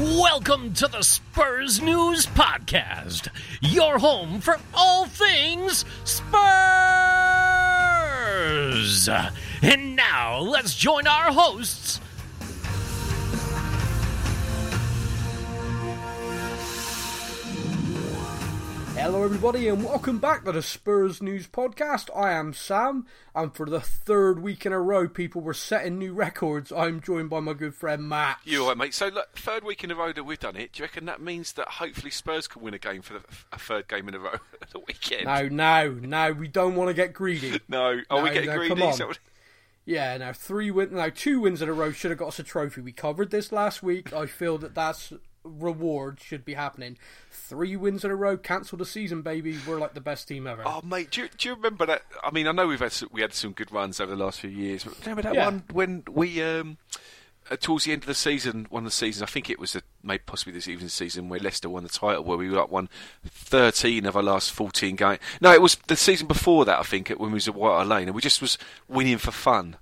Welcome to the Spurs News Podcast, your home for all things Spurs. And now let's join our hosts. Hello, everybody, and welcome back to the Spurs News Podcast. I am Sam, and for the third week in a row, people were setting new records. I'm joined by my good friend Matt. You right, mate? So, look, third week in a row that we've done it. Do you reckon that means that hopefully Spurs can win a game for the, a third game in a row at the weekend? No, no, no, we don't want to get greedy. No. Are we getting no, greedy? come on. What- Yeah, now three win, now two wins in a row should have got us a trophy. We covered this last week. I feel that that's reward should be happening. Three wins in a row, cancel the season, baby. We're like the best team ever. Oh, mate, do you, do you remember that? I mean, I know we've had some, we had some good runs over the last few years, but remember that Yeah. one when we um, uh, towards the end of the season, one of the seasons, I think it was the, maybe possibly this evening season where Leicester won the title, where we like won thirteen of our last fourteen games. No, it was the season before that, I think, when we was at White Lane, and we just was winning for fun.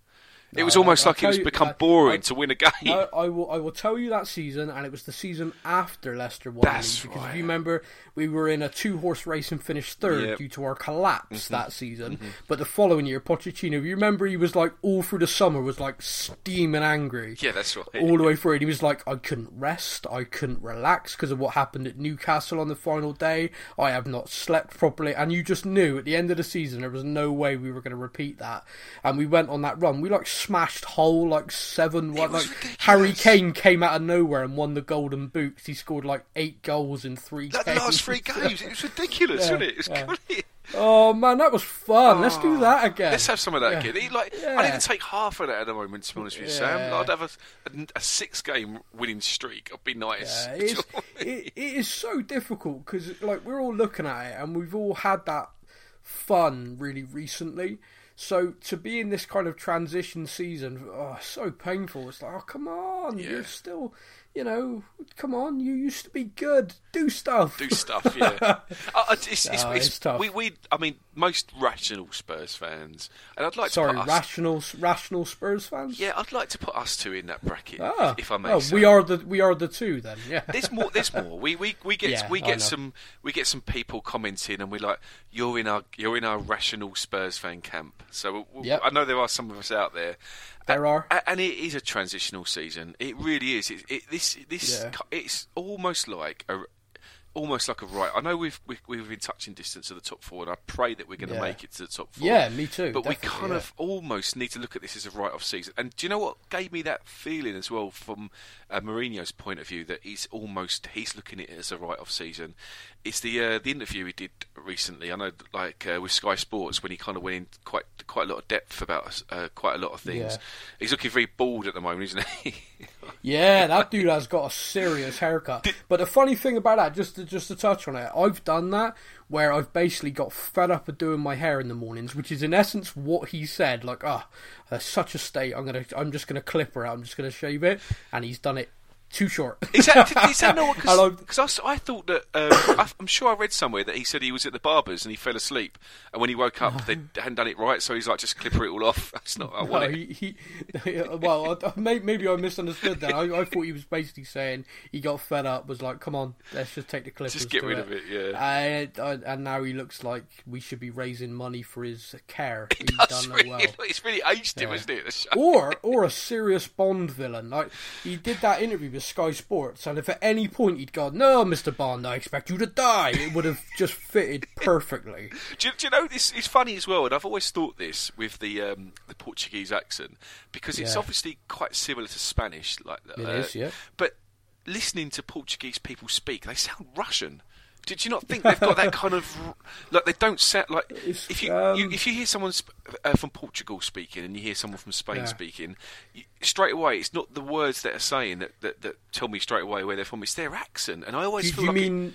It was almost I'll like it was you- become I- boring I- to win a game. No, I will. I will tell you that season, and it was the season after Leicester won. That's league, because right. if you remember, we were in a two-horse race and finished third Yep. Mm-hmm. due to our collapse that season. But the following year, Pochettino, you remember, he was like all through the summer was like steaming angry. Yeah, that's right. All the way through, and he was like, "I couldn't rest, I couldn't relax because of what happened at Newcastle on the final day. I have not slept properly." And you just knew at the end of the season there was no way we were going to repeat that. And we went on that run. We like smashed Hull like seven. One, was like ridiculous. Harry Kane came out of nowhere and won the Golden Boots. He scored like eight goals in three Like the games. last three games, it was ridiculous, Yeah, wasn't it? It was yeah. Oh man, that was fun. Let's do ah, that again. Let's have some of that again. He, like, Yeah. I'd even take half of that at the moment, to be honest with you, Sam. Like, I'd have a, a, a six-game winning streak. It'd be nice. Yeah, it's, it, it is so difficult because like we're all looking at it and we've all had that fun really recently. So to be in this kind of transition season, oh, so painful. It's like, oh come on, Yeah. you're still, you know, come on, you used to be good. Do stuff. do stuff. Yeah, uh, it's, it's, No, it's, it's tough. We, we, I mean, most rational Spurs fans, and I'd like Sorry, to put us, rational, rational Spurs fans. yeah, I'd like to put us two in that bracket, Ah, if, if I may. oh, we are the we are the two then. Yeah. There's more. There's more. We we, we get Yeah, we get some we get some people commenting, and we're like, you're in our you're in our rational Spurs fan camp. So w- w- Yep. I know there are some of us out there. There are. A- and it is a transitional season. It really is. It, it, this this Yeah. it's almost like a almost like a right. I know we've we've, we've been touching distance of the top four, and I pray that we're going to Yeah. make it to the top four. Yeah, me too, But we kind yeah. of almost need to look at this as a write-off season. And do you know what gave me that feeling as well from uh, Mourinho's point of view that he's almost he's looking at it as a write-off season. It's the uh, the interview he did recently. I know, like uh, with Sky Sports, when he kind of went in quite quite a lot of depth about uh, quite a lot of things. Yeah. He's looking very bored at the moment, isn't he? Yeah, that dude has got a serious haircut. But the funny thing about that, just to, just to touch on it, I've done that where I've basically got fed up of doing my hair in the mornings, which is in essence what he said. Like, ah, there's such a state. I'm gonna, I'm just gonna clip her out. I'm just gonna shave it, and he's done it too short. Is that, is that not because I, I thought that um, I, I'm sure I read somewhere that he said he was at the barber's and he fell asleep and when he woke up they hadn't done it right so he's like just clipper it all off. That's not I No, want it. he, he, well, I- maybe I misunderstood that. I, I thought he was basically saying he got fed up, was like, "Come on, let's just take the clippers." Just get rid of it, yeah. And, uh, and now he looks like we should be raising money for his care. He's done really, well. It's really aged him, isn't it? or or a serious Bond villain. Like he did that interview with Sky Sports, and if at any point he'd gone, "No, Mister Bond, I expect you to die," it would have just fitted perfectly. Do, you- do you know this is funny as well? And I've always thought this with the um, the Portuguese accent because it's Yeah. obviously quite similar to Spanish, like It uh, is, yeah. But listening to Portuguese people speak, they sound Russian. Did you not think they've got that kind of like they don't sound like It's, if you, um, you if you hear someone sp- uh, from Portugal speaking and you hear someone from Spain Yeah. speaking, you, straight away it's not the words that are saying that, that, that tell me straight away where they're from. It's their accent, and I always Do, do you like it- mean?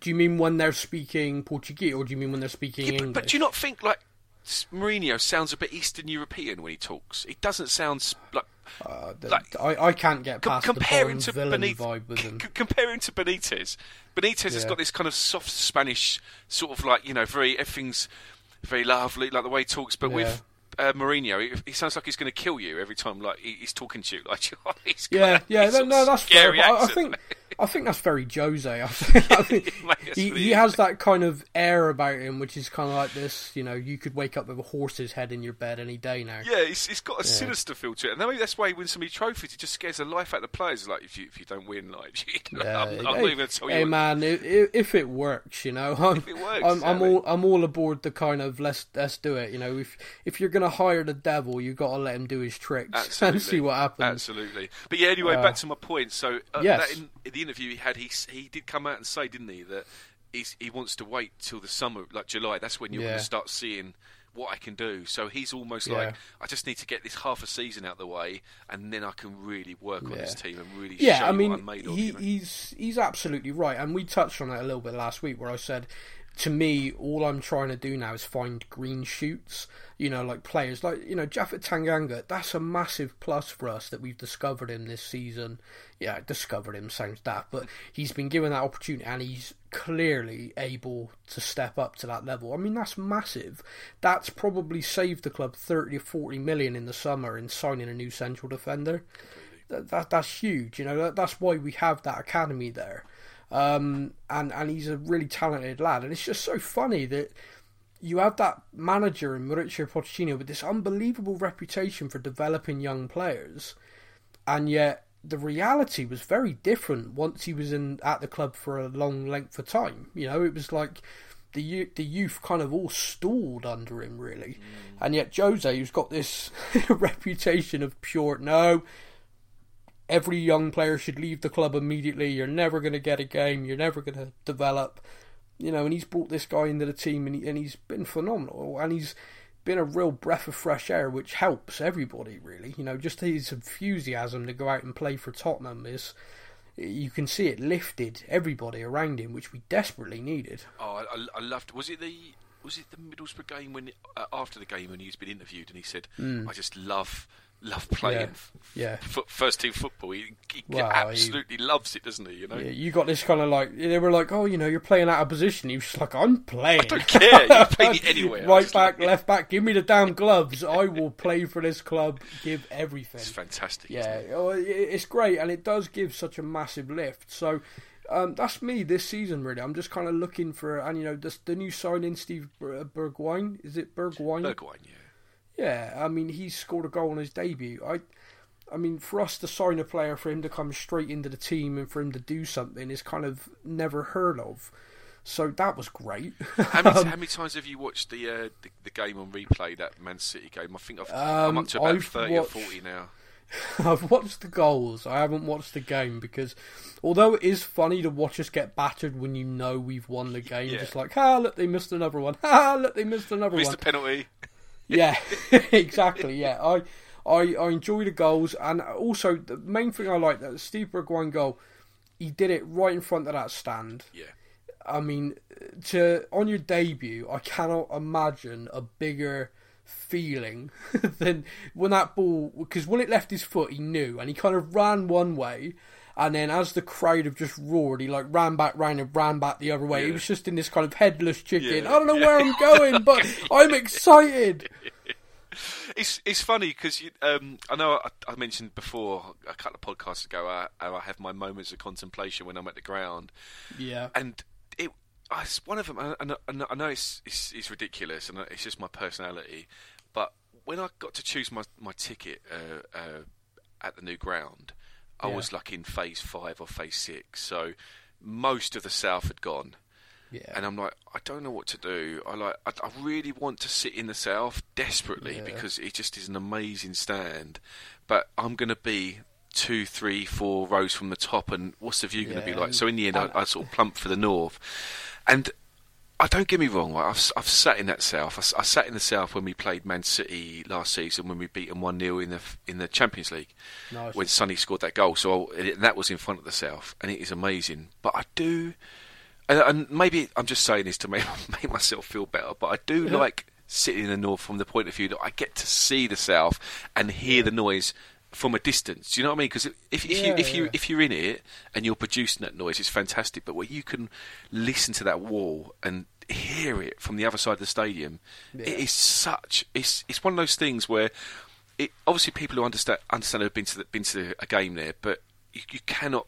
Do you mean when they're speaking Portuguese, or do you mean when they're speaking Yeah, but, English? but do you not think like Mourinho sounds a bit Eastern European when he talks? He doesn't sound like. Uh, like- I, I can't get Com- past compare the to Benitez. vibe with him. c- compare him to Benitez. Benitez has got this kind of soft Spanish sort of like you know very everything's very lovely like the way he talks. But Yeah. with uh, Mourinho, he, he sounds like he's going to kill you every time. Like he, he's talking to you, like he's Yeah, yeah, no, no, that's fair. I, I think. I think that's very Jose. I think, I he, he has that kind of air about him, which is kind of like this. You know, you could wake up with a horse's head in your bed any day now. Yeah, he's, he's got a sinister feel to it, and maybe that's why he wins so many trophies. He just scares the life out of the players. Like if you if you don't win, like you know, Yeah, I'm, I'm hey, not even going to tell you. hey man, i- i- if it works, you know, I'm, it works, I'm, I'm all I'm all aboard the kind of let's let's do it. You know, if if you're gonna hire the devil, you've got to let him do his tricks Absolutely. and see what happens. Absolutely. But yeah, anyway, Uh, back to my point. So uh, yes. that in the interview he had, he he did come out and say, didn't he, that he's, he wants to wait till the summer, like July. That's when you're going to start seeing what I can do. So he's almost Yeah. like, I just need to get this half a season out the way, and then I can really work on Yeah. this team and really yeah, show I mean, what I'm made of. he, you know? he's he's absolutely right, and we touched on it a little bit last week, where I said, to me, all I'm trying to do now is find green shoots. You know, like players like you know Japhet Tanganga. That's a massive plus for us that we've discovered him this season. Yeah, discovered him sounds daft, but he's been given that opportunity, and he's clearly able to step up to that level. I mean, that's massive. That's probably saved the club thirty or forty million in the summer in signing a new central defender that, that that's huge. You know, that, that's why we have that academy there. Um, and and he's a really talented lad, and it's just so funny that you have that manager in Mauricio Pochettino with this unbelievable reputation for developing young players, and yet the reality was very different once he was in at the club for a long length of time. You know, it was like the youth, the youth kind of all stalled under him, really, mm. and yet Jose, who's got this reputation of pure no, every young player should leave the club immediately. You're never going to get a game. You're never going to develop. You know, and he's brought this guy into the team, and, he, and he's been phenomenal. And he's been a real breath of fresh air, which helps everybody really. You know, just his enthusiasm to go out and play for Tottenham is. You can see it lifted everybody around him, which we desperately needed. Oh, I, I, loved. Was it the was it the Middlesbrough game when uh, after the game when he's been interviewed and he said, "I just love love playing Yeah. Yeah. f- first team football." He, he Wow, he- absolutely loves it, doesn't he? You know. Yeah, you got this kind of like they were like, oh, you know, you're playing out of position. He was just like, I'm playing. I don't care. You can play me anywhere. right back, like- left back. Give me the damn gloves. I will play for this club. Give everything. It's fantastic. Yeah, it? oh, it's great, and it does give such a massive lift. So. Um, that's me this season, really. I'm just kind of looking for, and you know, this, the new signing, Steve Ber- Bergwijn. Is it Bergwijn? Bergwijn, yeah. Yeah, I mean he's scored a goal on his debut. I, I mean for us to sign a player for him to come straight into the team and for him to do something is kind of never heard of. So that was great. How many, how many times have you watched the, uh, the the game on replay? That Man City game. I think I've, I'm Um, up to about I've thirty watched- or forty now. I've watched the goals. I haven't watched the game because, although it is funny to watch us get battered when you know we've won the game, Yeah. just like ah look they missed another one, ah look they missed another Missed one. a penalty. Yeah, exactly. Yeah, I, I, I enjoy the goals, and also the main thing I like that Steve Bergwijn goal, he did it right in front of that stand. Yeah. I mean, to on your debut, I cannot imagine a bigger feeling than when that ball because when it left his foot, he knew, and he kind of ran one way. And then, as the crowd have just roared, he like ran back round and ran back the other way. He was just in this kind of headless chicken. Yeah. I don't know where I'm going, but I'm excited. It's it's funny because um, I know I, I mentioned before a couple of podcasts ago I, I have my moments of contemplation when I'm at the ground, Yeah. and it I, one of them. I, I know, I know it's, it's it's ridiculous and it's just my personality, but when I got to choose my my ticket uh, uh, at the new ground, I Yeah. was like in phase five or phase six, so most of the south had gone. Yeah. and I'm like, I don't know what to do. I like, I, I really want to sit in the south desperately Yeah. because it just is an amazing stand. But I'm going to be two, three, four rows from the top, and what's the view going to be like? So in the end, I, I sort of plumped for the north, and. I don't get me wrong. I've I've sat in that south. I sat in the south when we played Man City last season when we beat them one 0 in the in the Champions League Nice. when Sonny scored that goal. So I, and that was in front of the South, and it is amazing. But I do, and, and maybe I'm just saying this to make make myself feel better. But I do Yeah. like sitting in the North from the point of view that I get to see the South and hear the noise from a distance. Do you know what I mean? Because if, if you Yeah, if you yeah. if you're in it and you're producing that noise, it's fantastic. But where you can listen to that wall and hear it from the other side of the stadium. Yeah. It is such. It's it's one of those things where, it obviously people who understand understand have been to the, been to a game there, but you, you cannot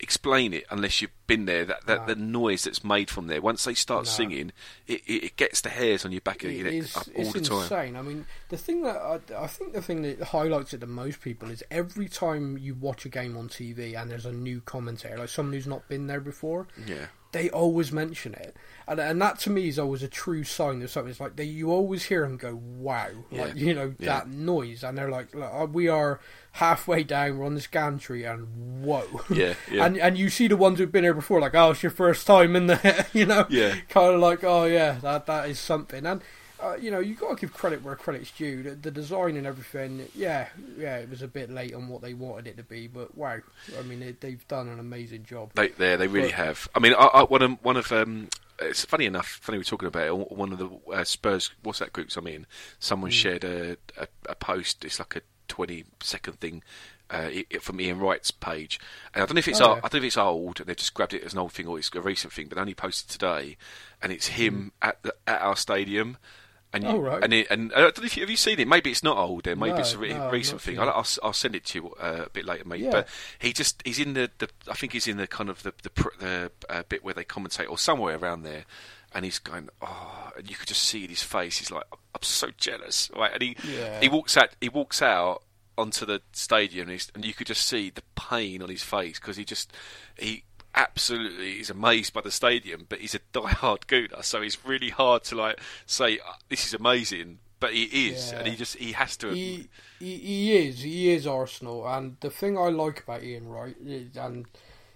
explain it unless you've been there. That, that the noise that's made from there. Once they start No. singing, it, it, gets the hairs on your back of your neck is, all it's the time. insane. I mean, the thing that I, I think the thing that highlights it to most people is every time you watch a game on TV and there's a new commentator, like someone who's not been there before, Yeah. They always mention it, and and that to me is always a true sign of something. It's like they, you always hear them go, "Wow!" Like you know Yeah. that noise, and they're like, "Look, uh, "We are halfway down, we're on this gantry, and whoa!" Yeah, yeah. and and you see the ones who've been here before, like, "Oh, it's your first time in there, you know, Yeah. kind of like, "Oh yeah, that that is something," and. Uh, you know, you got to give credit where credit's due. The, the design and everything, yeah, yeah, it was a bit late on what they wanted it to be, but wow, I mean, it, they've done an amazing job. They, they, they really But- have. I mean, I, I, one of one of um, it's funny enough. Funny we're talking about it. One of the uh, Spurs what's that groups I'm in. Someone Hmm. shared a, a a post. It's like a 20 second thing. Uh, from Ian Wright's page, and I don't know if it's Oh, o- yeah. I don't know if it's old, and they've just grabbed it as an old thing or it's a recent thing, but they only posted today, and it's him at the at our stadium, and you. Oh, right. and it, and I don't know if you, have you seen it. Maybe it's not old, then maybe No, it's a re- no, recent thing. I'll. I'll, I'll send it to you uh, a bit later, mate. Yeah. But he just he's in the, the I think he's in the kind of the the, the uh, bit where they commentate or somewhere around there, and he's going oh, and you could just see in his face. He's like I'm so jealous, right? And he Yeah. he walks out he walks out onto the stadium and, he's, and you could just see the pain on his face because he just he absolutely is amazed by the stadium, but he's a die-hard gooner, so it's really hard to like say "Uh, this is amazing. But he is, and he just he has to. he, he he is he is Arsenal, and the thing I like about Ian Wright, is, and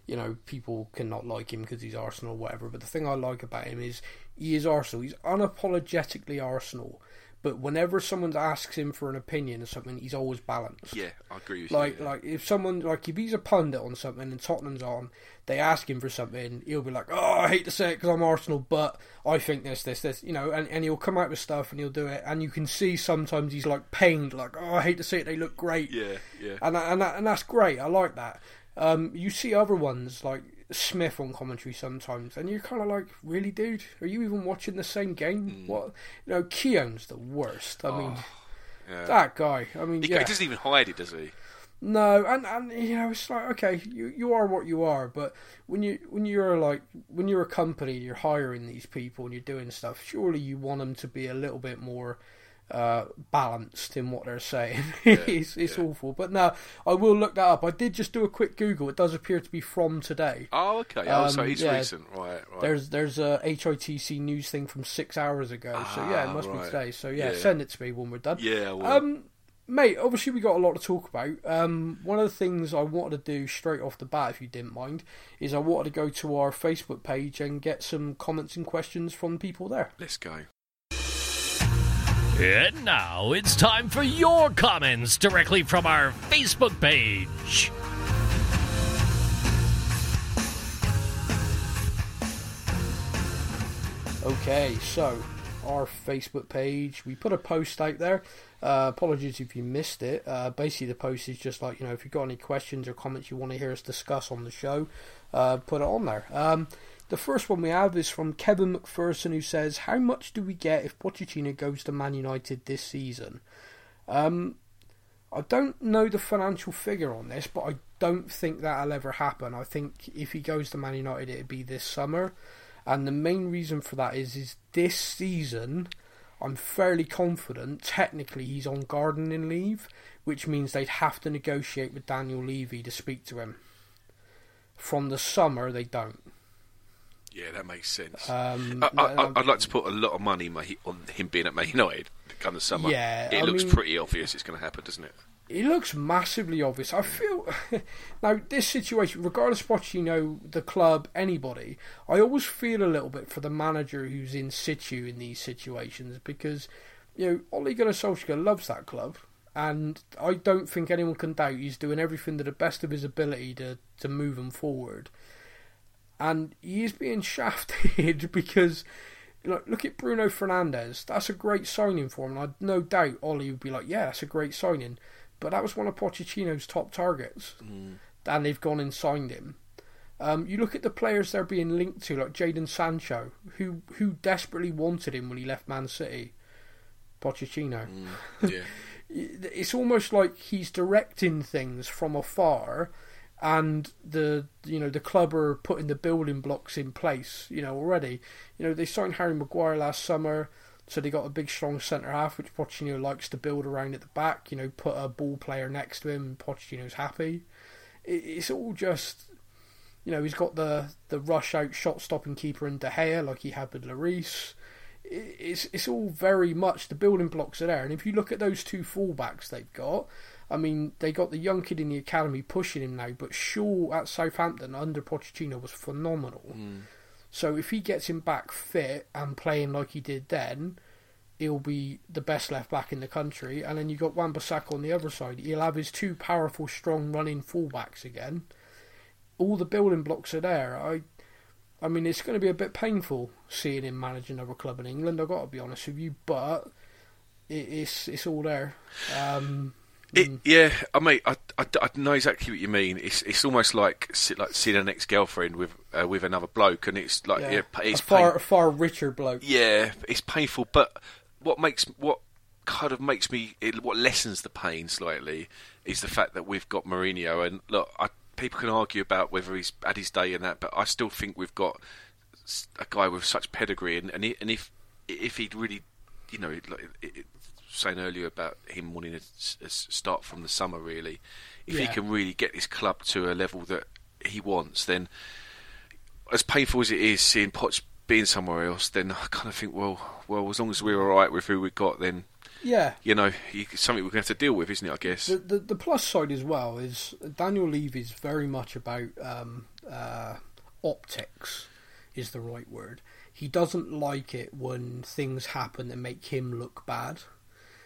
you know people cannot like him because he's Arsenal, or whatever. But the thing I like about him is he is Arsenal. He's unapologetically Arsenal. But whenever someone asks him for an opinion or something, he's always balanced. yeah, I agree with Like, you. like like if someone like if he's a pundit on something and Tottenham's on, they ask him for something, he'll be like, "Oh, I hate to say it because I'm Arsenal, but I think this, this, this," you know, and, and he'll come out with stuff and he'll do it, and you can see sometimes he's like pained, like, "Oh, I hate to say it, they look great," yeah, yeah. and and that, and that's great. I like that. Um, you see other ones like Smith on commentary sometimes, and you're kind of like, "Really, dude? Are you even watching the same game?" Mm. What you know, Keown's the worst. I mean, yeah. that guy. I mean, he, yeah. he doesn't even hide it, does he? No, and and you know it's like okay, you you are what you are, but when you when you're like when you're a company, you're hiring these people and you're doing stuff. Surely you want them to be a little bit more uh, balanced in what they're saying. it's it's yeah. awful, but no, I will look that up. I did just do a quick Google. It does appear to be from today. Oh, okay. Oh, so Um, he's yeah. recent, right? Right. There's there's a HITC news thing from six hours ago. so yeah, it Ah, must be today. So yeah, Yeah. send it to me when we're done. yeah. Well, Um, mate, obviously we got a lot to talk about. Um, one of the things I wanted to do straight off the bat, if you didn't mind, is I wanted to go to our Facebook page and get some comments and questions from people there. let's go. And now it's time for your comments directly from our Facebook page. Okay, so our Facebook page, we put a post out there. Uh, apologies if you missed it. Uh, basically, the post is just like you know, if you've got any questions or comments you want to hear us discuss on the show, uh, put it on there. Um, the first one we have is from Kevin McPherson, who says, "How much do we get if Pochettino goes to Man United this season?" Um, I don't know the financial figure on this, but I don't think that'll ever happen. I think if he goes to Man United, it'd be this summer. And the main reason for that is, is this season, I'm fairly confident. Technically, he's on gardening leave, which means they'd have to negotiate with Daniel Levy to speak to him. From the summer, they don't. Yeah, that makes sense. Um, I, I'd like to put a lot of money on him being at Man United come the summer. Yeah, it I looks mean- pretty obvious it's going to happen, doesn't it? It looks massively obvious. I feel now this situation, regardless of what you know, the club, anybody, I always feel a little bit for the manager who's in situ in these situations because you know Ole Gunnar Solskjaer loves that club, and I don't think anyone can doubt he's doing everything to the best of his ability to to move them forward, and he is being shafted because. Look, look at Bruno Fernandes. That's a great signing for him. And I'd no doubt Ollie would be like, "Yeah, that's a great signing." But that was one of Pochettino's top targets, and they've gone and signed him. Um, you look at the players they're being linked to, like Jadon Sancho, who who desperately wanted him when he left Man City. Pochettino. Mm, yeah. it's almost like he's directing things from afar and the you know the club are putting the building blocks in place you know already you know they signed Harry Maguire last summer so they got a big strong centre half which Pochettino likes to build around at the back you know put a ball player next to him and Pochettino's happy it's all just you know he's got the the rush out shot stopping keeper in De Gea like he had with Lloris it's it's all very much the building blocks are there. And if you look at those two fullbacks they've got, I mean, they got the young kid in the academy pushing him now, but Shaw at Southampton under Pochettino was phenomenal. Mm. So if he gets him back fit and playing like he did then, he'll be the best left back in the country. And then you've got Wan-Bissaka on the other side. He'll have his two powerful, strong running fullbacks again. All the building blocks are there. I I mean, it's going to be a bit painful seeing him manage another club in England. I've got to be honest with you, but it, it's it's all there. Um, it, mm. yeah, I mean, I, I, I, know exactly what you mean. It's it's almost like like seeing an ex girlfriend with uh, with another bloke, and it's like yeah, yeah it's a far pain- a far richer bloke. Yeah, it's painful, but what makes what kind of makes me it, what lessens the pain slightly is the fact that we've got Mourinho, and look, I people can argue about whether he's had his day and that, but I still think we've got a guy with such pedigree, and and, he, and if if he'd really, you know, like it, saying earlier about him wanting to start from the summer, really, if yeah. he can really get this club to a level that he wants, then as painful as it is seeing Poch being somewhere else, then I kind of think, well, well, as long as we're all right with who we've got, then yeah, you know, something we're going to have to deal with, isn't it? I guess. The, the, the plus side as well is Daniel Levy is very much about um, uh, optics, is the right word. He doesn't like it when things happen that make him look bad.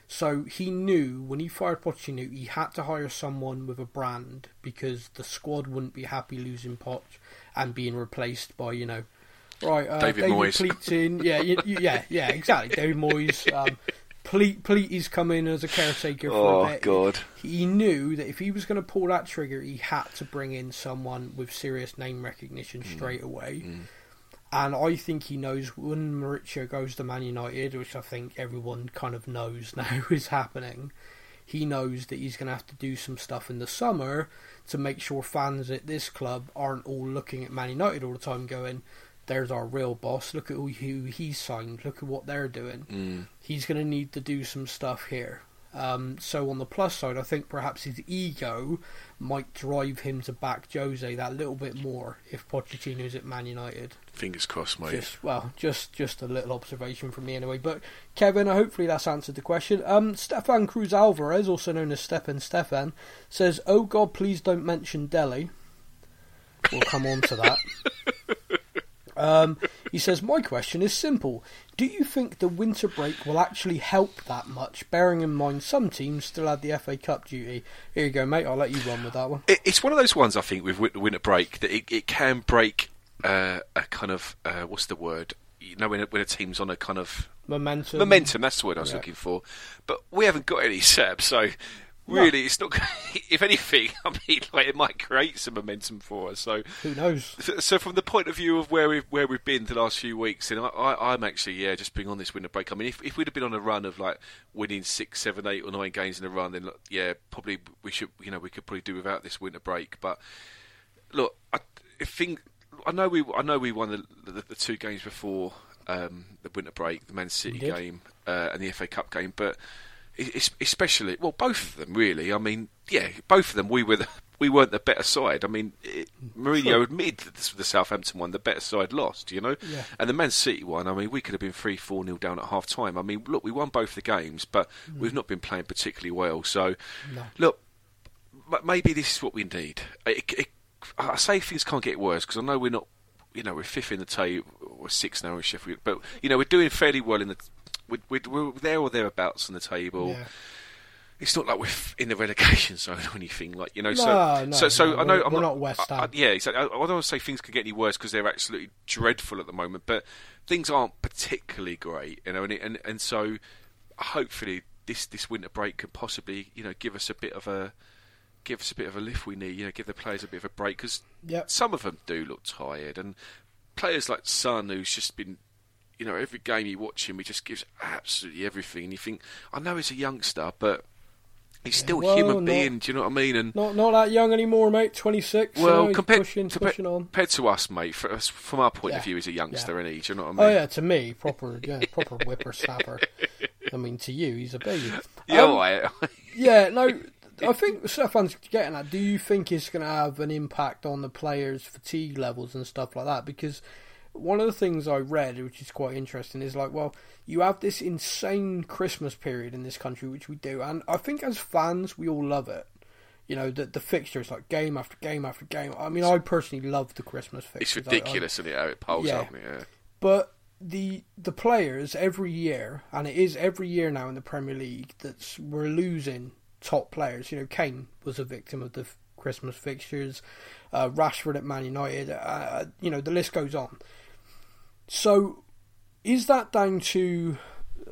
So he knew when he fired Pochettino, he had to hire someone with a brand because the squad wouldn't be happy losing Poch and being replaced by you know Right, uh, David, David Moyes. yeah, yeah, yeah, exactly. David Moyes, um, Pleat, Pleaty's come in as a caretaker for oh, a bit. God. He knew that if he was going to pull that trigger, he had to bring in someone with serious name recognition mm. straight away. Mm. And I think he knows when Mauricio goes to Man United, which I think everyone kind of knows now is happening. He knows that he's going to have to do some stuff in the summer to make sure fans at this club aren't all looking at Man United all the time going, there's our real boss. Look at who he signed. Look at what they're doing. Mm. He's going to need to do some stuff here. Um, so on the plus side, I think perhaps his ego might drive him to back Jose that little bit more if Pochettino's at Man United. Fingers crossed, mate. Just, well, just just a little observation from me anyway. But Kevin, hopefully that's answered the question. Um, Stefan Cruz Alvarez, also known as Stepan Stefan, says, "Oh God, please don't mention Dele." We'll come on to that. Um, he says, My question is simple. Do you think the winter break will actually help that much, bearing in mind some teams still have the FA Cup duty? Here you go, mate. I'll let you run with that one. It's one of those ones, I think, with the winter break that it, it can break uh, a kind of, uh, what's the word? You know, when a, when a team's on a kind of momentum. Momentum, that's the word I was yeah. looking for. But we haven't got any, Seb, so really, no. it's not. If anything, I mean, like it might create some momentum for us. So who knows? So, from the point of view of where we've where we've been the last few weeks, and I, I, am actually yeah, just being on this winter break. I mean, if if we'd have been on a run of like winning six, seven, eight, or nine games in a run, then yeah, probably we should. You know, we could probably do without this winter break. But look, I think I know we I know we won the, the, the two games before um, the winter break, the Man City game uh, and the FA Cup game, but especially well, both of them really. I mean, yeah, both of them. We were the, we weren't the better side. I mean, it, Mourinho sure. admitted that this with the Southampton one, the better side lost. You know, yeah. and the Man City one. I mean, we could have been three, four nil down at half time. I mean, look, we won both the games, but mm. we've not been playing particularly well. So, no. look, maybe this is what we need. It, it, I say things can't get worse because I know we're not. You know, we're fifth in the table, we're sixth now in Sheffield, but you know we're doing fairly well in the we're, we're, there or thereabouts on the table. Yeah. It's not like we're in the relegation zone or anything like you know. No, so, no, so, so no, I know I'm not, not, West Ham. I, yeah, exactly. I, I don't want to say things can get any worse because they're absolutely dreadful at the moment, but things aren't particularly great, you know. And and and so hopefully this this winter break could possibly you know give us a bit of a give us a bit of a lift we need. You know, give the players a bit of a break because Yep. some of them do look tired, and players like Son, who's just been, you know, every game you watch him, he just gives absolutely everything, and you think, I know he's a youngster, but he's still well, a human not- being. Do you know what I mean? And Not not that young anymore, mate. Twenty six. well, he's compared pushing, to, pushing on. compared to us, mate, for from our point Yeah. of view, he's a youngster, Yeah. isn't he? Do you know what I mean? Oh yeah, to me, proper yeah, proper whippersnapper. I mean, to you, he's a baby. Yeah, Um, all right. Yeah, no, I think Stefan's getting at. Do you think it's going to have an impact on the players' fatigue levels and stuff like that? Because one of the things I read, which is quite interesting, is like, well, you have this insane Christmas period in this country, which we do, and I think as fans, we all love it. You know, the the fixtures like game after game after game. I mean, I personally love the Christmas fixture. it's fixtures. I- I- ridiculous, isn't it? How it piles Yeah. up. Yeah. but the the players every year, and it is every year now in the Premier League that's we're losing top players. You know, Kane was a victim of the f- Christmas fixtures. Uh, Rashford at Man United. Uh, you know, the list goes on. So, is that down to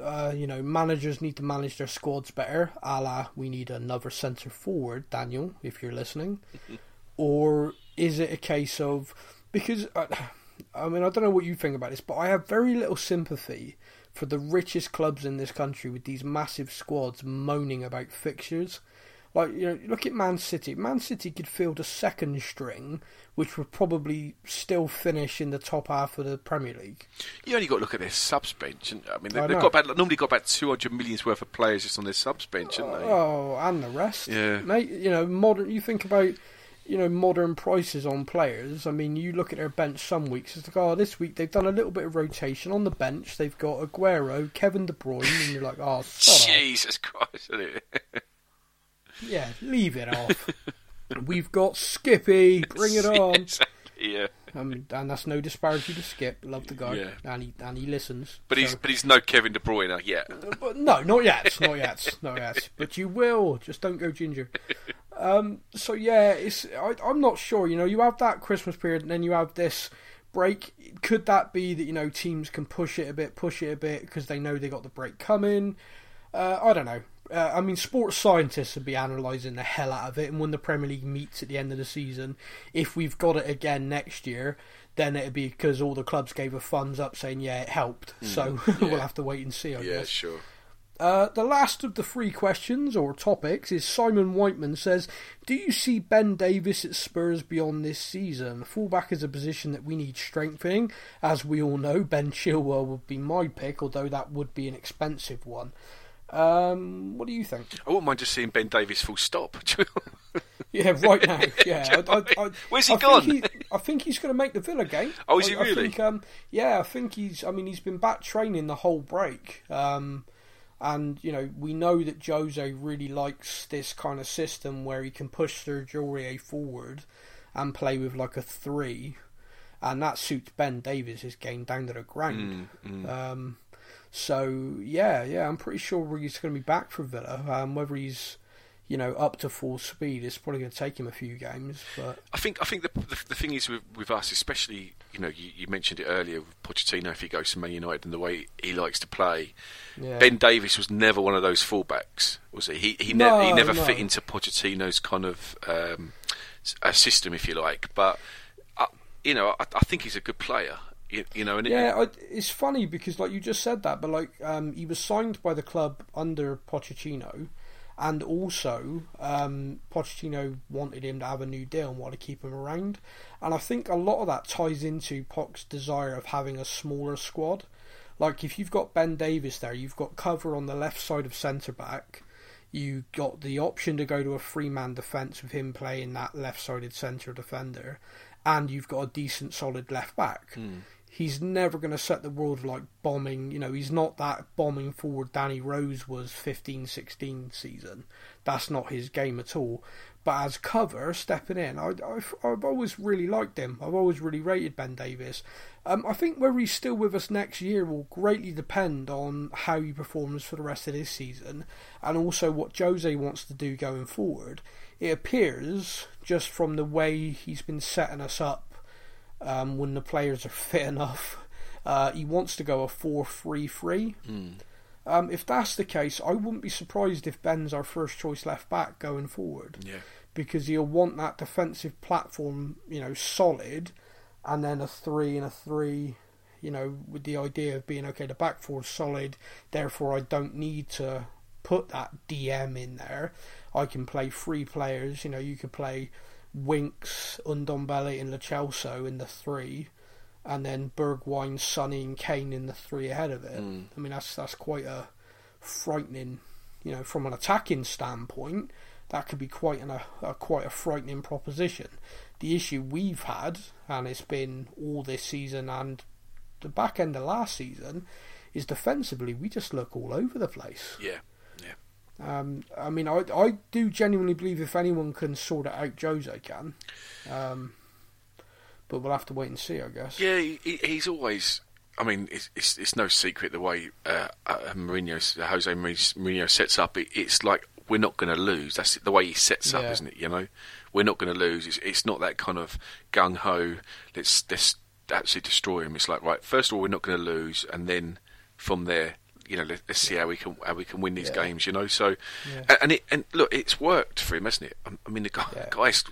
uh, you know managers need to manage their squads better? A la, we need another centre forward, Daniel, if you're listening, or is it a case of because uh, I mean I don't know what you think about this, but I have very little sympathy for the richest clubs in this country with these massive squads moaning about fixtures. Like you know, look at Man City. Man City could field a second string, which would probably still finish in the top half of the Premier League. You only got to look at their subs bench. And, I mean, they, they've got about, normally got about 200 millions worth of players just on their subs bench, haven't they? Oh, and the rest. Yeah. mate. You know, modern. You think about, you know, modern prices on players. I mean, you look at their bench some weeks. It's like, oh, this week they've done a little bit of rotation on the bench. They've got Aguero, Kevin De Bruyne, and you're like, oh. Jesus Christ, isn't it? yeah, leave it off. We've got Skippy, bring it on. Exactly, yeah. Um, and that's no disparity to Skip. Love the guy, Yeah. and he and he listens. But he's but he's no Kevin De Bruyne yet. But no, not yet, not yet, not yet. But you will. Just don't go ginger. Um, so yeah, it's I, I'm not sure. You know, you have that Christmas period, and then you have this break. Could that be that you know teams can push it a bit, push it a bit because they know they got the break coming? Uh, I don't know. Uh, I mean, sports scientists would be analysing the hell out of it, and when the Premier League meets at the end of the season, if we've got it again next year, then it'd be because all the clubs gave a thumbs up saying, "Yeah, it helped." So we'll have to wait and see. I Yeah, guess. sure. Uh, the last of the three questions or topics is Simon Whiteman says, "Do you see Ben Davies at Spurs beyond this season? Fullback is a position that we need strengthening. As we all know, Ben Chilwell would be my pick, although that would be an expensive one. Um, what do you think? I wouldn't mind just seeing Ben Davies full stop. Yeah, right now. Yeah, I, I, I, Where's he I think gone? he- I think he's going to make the Villa game. Oh, is he really? think, um, yeah, I think he's. I mean, he's been back training the whole break, um, and you know we know that Jose really likes this kind of system where he can push Sergio forward and play with like a three, and that suits Ben Davies' game down to the ground. Mm, Um, so yeah, yeah, I'm pretty sure he's going to be back for Villa. Um, whether he's you know up to full speed, it's probably going to take him a few games. But I think I think the the, the thing is with, with us, especially you know you, you mentioned it earlier with Pochettino if he goes to Man United and the way he likes to play. yeah, Ben Davies was never one of those fullbacks, was he? He he, No, ne- he never no. fit into Pochettino's kind of um, uh, system, if you like. But uh, you know, I, I think he's a good player. You, you know, and it- yeah, I, it's funny because like you just said that, but like um, he was signed by the club under Pochettino, and also um, Pochettino wanted him to have a new deal and wanted to keep him around, and I think a lot of that ties into Poch's desire of having a smaller squad. Like if you've got Ben Davies there, you've got cover on the left side of centre back. You got the option to go to a three man defence with him playing that left sided centre defender, and you've got a decent solid left back. He's never going to set the world like bombing. You know, he's not that bombing forward Danny Rose was 15 16 season. That's not his game at all. But as cover, stepping in, I, I've, I've always really liked him. I've always really rated Ben Davies. Um, I think whether he's still with us next year will greatly depend on how he performs for the rest of this season and also what Jose wants to do going forward. It appears, just from the way he's been setting us up um, when the players are fit enough, uh, he wants to go a 4 3 3. Um, if that's the case, I wouldn't be surprised if Ben's our first choice left back going forward. Yeah. Because he'll want that defensive platform, you know, solid, and then a three and a three, you know, with the idea of being okay, the back four is solid, therefore I don't need to put that DM in there. I can play three players, you know, you could play Winks, Ndombele, and Lo Celso in the three, and then Bergwijn, Sonny, and Kane in the three ahead of it. Mm. I mean, that's that's quite a frightening, you know, from an attacking standpoint. That could be quite an, a, a quite a frightening proposition. The issue we've had, and it's been all this season and the back end of last season, is defensively we just look all over the place. Yeah. Um, I mean, I I do genuinely believe if anyone can sort it out, Jose can. Um, but we'll have to wait and see, I guess. Yeah, he, he's always. I mean, it's, it's, it's no secret the way uh, uh, Mourinho, Jose Mourinho sets up. It, it's like we're not going to lose. That's the way he sets up, Yeah. isn't it? You know, we're not going to lose. It's, it's not that kind of gung ho. Let's let's actually destroy him. It's like right, first of all, we're not going to lose, and then from there, you know, let, let's see how we can how we can win these Yeah. games. You know, so Yeah. and, it and look, it's worked for him, hasn't it? I, mean, the guy, Yeah. guy's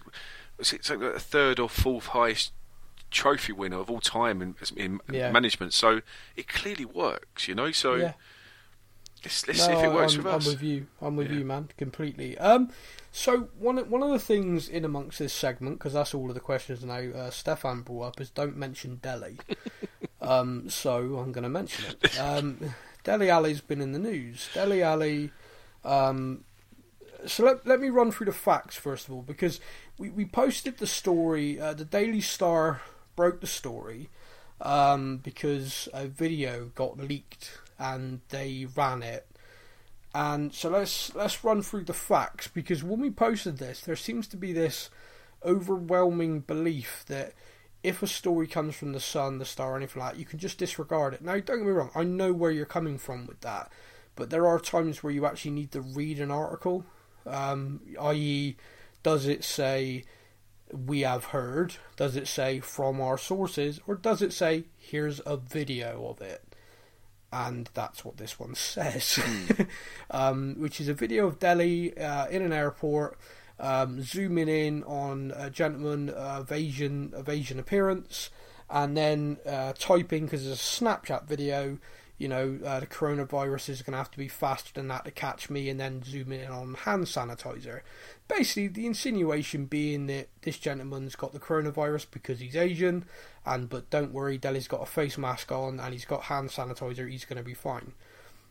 was it something like the third or fourth highest trophy winner of all time in, in Yeah. management. So it clearly works, you know. So Yeah. let's let's No, see if it works I'm, with I'm us. with you. I'm with Yeah. you, man, completely. Um, so one of- one of the things in amongst this segment, because that's all of the questions now, uh, Stefan brought up is don't mention Dele. um, so I'm going to mention it. Um, Dele Alli's been in the news. Dele Alli. Um, so let let me run through the facts first of all, because we we posted the story. Uh, the Daily Star broke the story um, because a video got leaked and they ran it. And so let's let's run through the facts because when we posted this, there seems to be this overwhelming belief that if a story comes from the Sun, the Star, or anything like that, you can just disregard it. Now, don't get me wrong, I know where you're coming from with that, but there are times where you actually need to read an article, um, i.e., does it say we have heard? Does it say from our sources? Or does it say here's a video of it? And that's what this one says, um, which is a video of Dele uh, in an airport, um, zooming in on a gentleman of Asian of Asian appearance, and then uh, typing because it's a Snapchat video. You know, uh, the coronavirus is going to have to be faster than that to catch me, and then zooming in on hand sanitizer. Basically, the insinuation being that this gentleman's got the coronavirus because he's Asian, and but don't worry, Dele's got a face mask on and he's got hand sanitizer. He's going to be fine.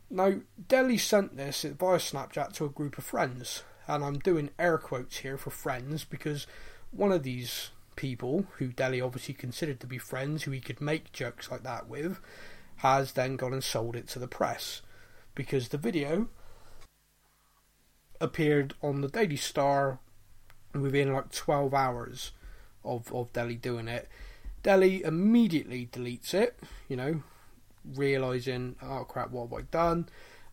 Now, Dele sent this via Snapchat to a group of friends, and I'm doing air quotes here for friends because one of these people, who Dele obviously considered to be friends, who he could make jokes like that with, has then gone and sold it to the press because the video appeared on the Daily Star within like 12 hours of, of Dele doing it. Dele immediately deletes it, you know, realizing, oh crap, what have I done?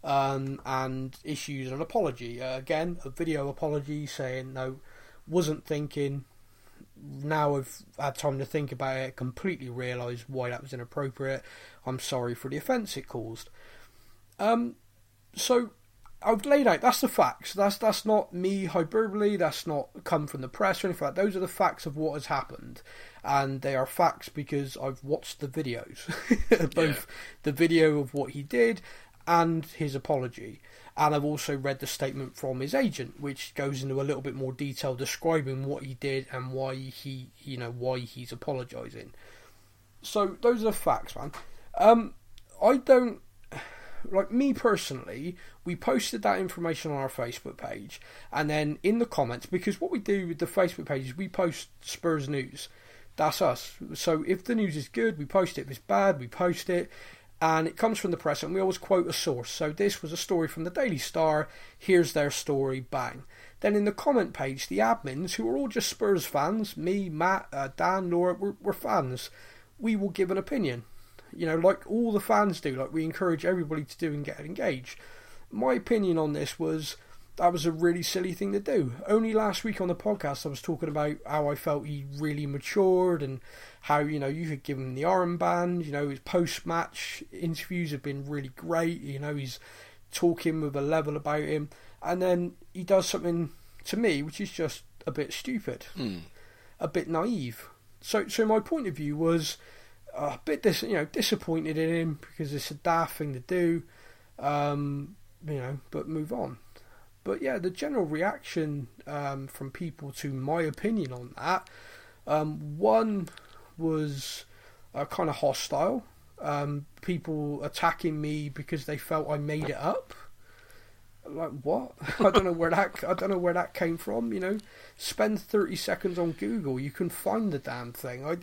Um, and issues an apology. Uh, again, a video apology saying, no, wasn't thinking. Now I've had time to think about it, completely realised why that was inappropriate. I'm sorry for the offence it caused. Um, so I've laid out that's the facts. That's that's not me hyperbole. That's not come from the press or anything like that. Those are the facts of what has happened, and they are facts because I've watched the videos, both the video of what he did and his apology. And I've also read the statement from his agent, which goes into a little bit more detail describing what he did and why he, you know, why he's apologising. So those are the facts, man. Um, I don't like me personally, we posted that information on our Facebook page, and then in the comments, because what we do with the Facebook page is we post Spurs news. That's us. So if the news is good, we post it. If it's bad, we post it. And it comes from the press, and we always quote a source. So this was a story from the Daily Star. Here's their story. Bang. Then in the comment page, the admins, who are all just Spurs fans, me, Matt, uh, Dan, Laura, we're, we're fans. We will give an opinion you know, like all the fans do, like we encourage everybody to do and get engaged. My opinion on this was that was a really silly thing to do. Only last week on the podcast, I was talking about how I felt he really matured and how you know you could give him the armband. You know his post-match interviews have been really great. You know he's talking with a level about him, and then he does something to me which is just a bit stupid, Mm. a bit naive. So, so my point of view was a bit dis- you know disappointed in him because it's a daft thing to do, um, you know, but move on. But yeah, the general reaction um, from people to my opinion on that, um, one was uh, kind of hostile. Um, people attacking me because they felt I made it up. Like what? I don't know where that I don't know where that came from. You know, spend thirty seconds on Google, you can find the damn thing. I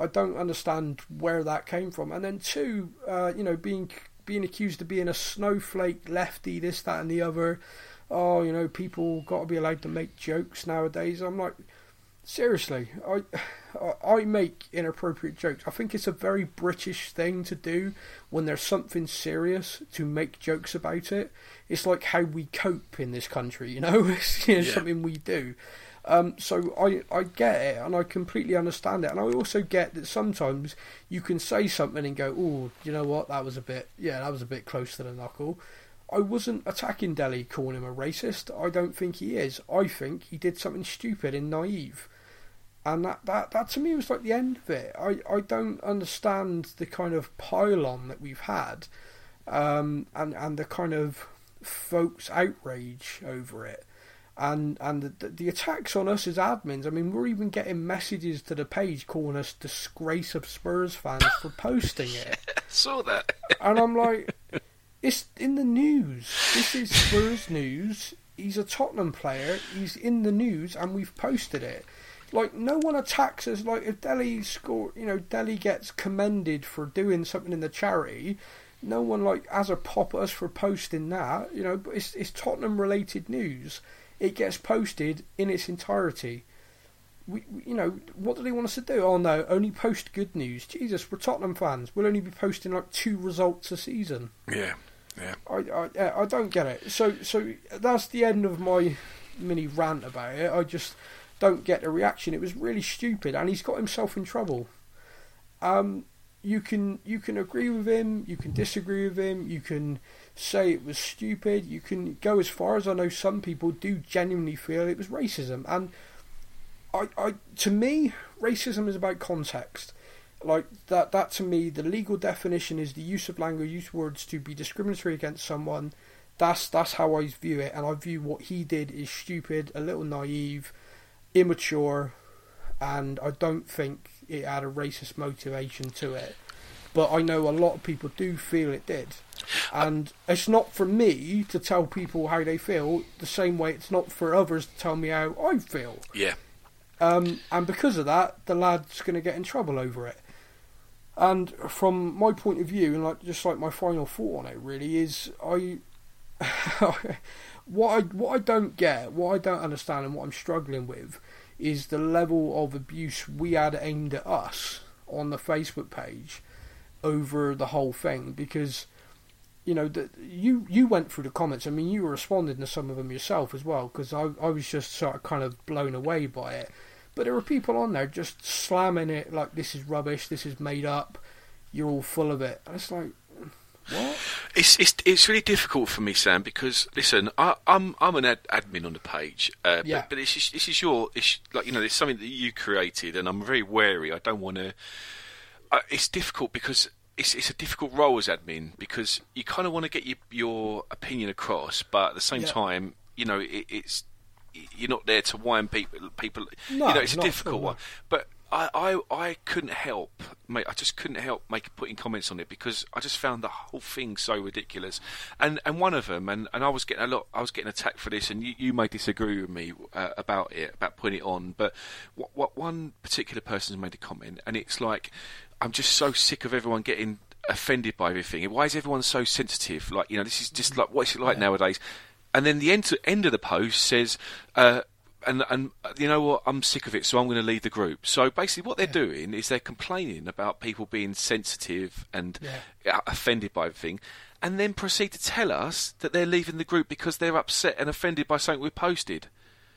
I don't understand where that came from. And then two, uh, you know, being being accused of being a snowflake, lefty, this, that, and the other. Oh, you know, people got to be allowed to make jokes nowadays. I'm like, seriously, I I make inappropriate jokes. I think it's a very British thing to do when there's something serious to make jokes about it. It's like how we cope in this country, you know. It's you know, Yeah. something we do. Um, so I, I get it and I completely understand it, and I also get that sometimes you can say something and go, "Oh, you know what? That was a bit, yeah, that was a bit close to the knuckle." I wasn't attacking Dele, calling him a racist. I don't think he is. I think he did something stupid and naive, and that, that, that to me was like the end of it. I, I don't understand the kind of pile-on that we've had, um, and and the kind of folks' outrage over it and and the, the attacks on us as admins. I mean, we're even getting messages to the page calling us disgrace of Spurs fans for posting it, Saw that. and I'm like, it's in the news. This is Spurs news. He's a Tottenham player. He's in the news, and we've posted it. Like no one attacks us. Like if Dele score, you know, Dele gets commended for doing something in the charity. No one like has a pop at us for posting that. You know, but it's it's Tottenham related news. It gets posted in its entirety. We, we- you know, what do they want us to do? Oh no, only post good news. Jesus, we're Tottenham fans. We'll only be posting like two results a season. Yeah, yeah. I, I, I don't get it. So, so that's the end of my mini rant about it. I just don't get the reaction. It was really stupid, and he's got himself in trouble. Um, you can you can agree with him, you can disagree with him, you can say it was stupid. You can go as far as I know some people do genuinely feel it was racism, and I, I to me, racism is about context. Like that, that to me, the legal definition is the use of language, use words to be discriminatory against someone. That's that's how I view it, and I view what he did is stupid, a little naive, immature, and I don't think it had a racist motivation to it. But I know a lot of people do feel it did. And it's not for me to tell people how they feel the same way it's not for others to tell me how I feel. Yeah. Um, and because of that, the lad's going to get in trouble over it. And from my point of view, and like just like my final thought on it, really is I what I what I don't get, what I don't understand, and what I'm struggling with is the level of abuse we had aimed at us on the Facebook page over the whole thing because you know that you you went through the comments. I mean, you were responding to some of them yourself as well because I I was just sort of kind of blown away by it. But there were people on there just slamming it like this is rubbish, this is made up, you're all full of it. And it's like, what? It's it's it's really difficult for me, Sam, because listen, I, I'm I'm an ad, admin on the page, uh, Yeah. but, but this is this is your it's like you know it's something that you created, and I'm very wary. I don't want to. Uh, it's difficult because it's it's a difficult role as admin because you kind of want to get your your opinion across, but at the same Yeah. time, you know it, it's you're not there to wind people people. No, you know it's a difficult one, but. I, I I couldn't help, mate. I just couldn't help make putting comments on it because I just found the whole thing so ridiculous. And and one of them, and, and I was getting a lot. I was getting attacked for this, and you, you may disagree with me uh, about it, about putting it on. But what, what one particular person's made a comment, and it's like, I'm just so sick of everyone getting offended by everything. Why is everyone so sensitive? Like you know, this is just like what's it like nowadays? And then the end end of the post says. Uh, and and you know what? I'm sick of it, so I'm going to leave the group. So basically, what they're doing is they're complaining about people being sensitive and Yeah. uh, offended by everything, and then proceed to tell us that they're leaving the group because they're upset and offended by something we posted.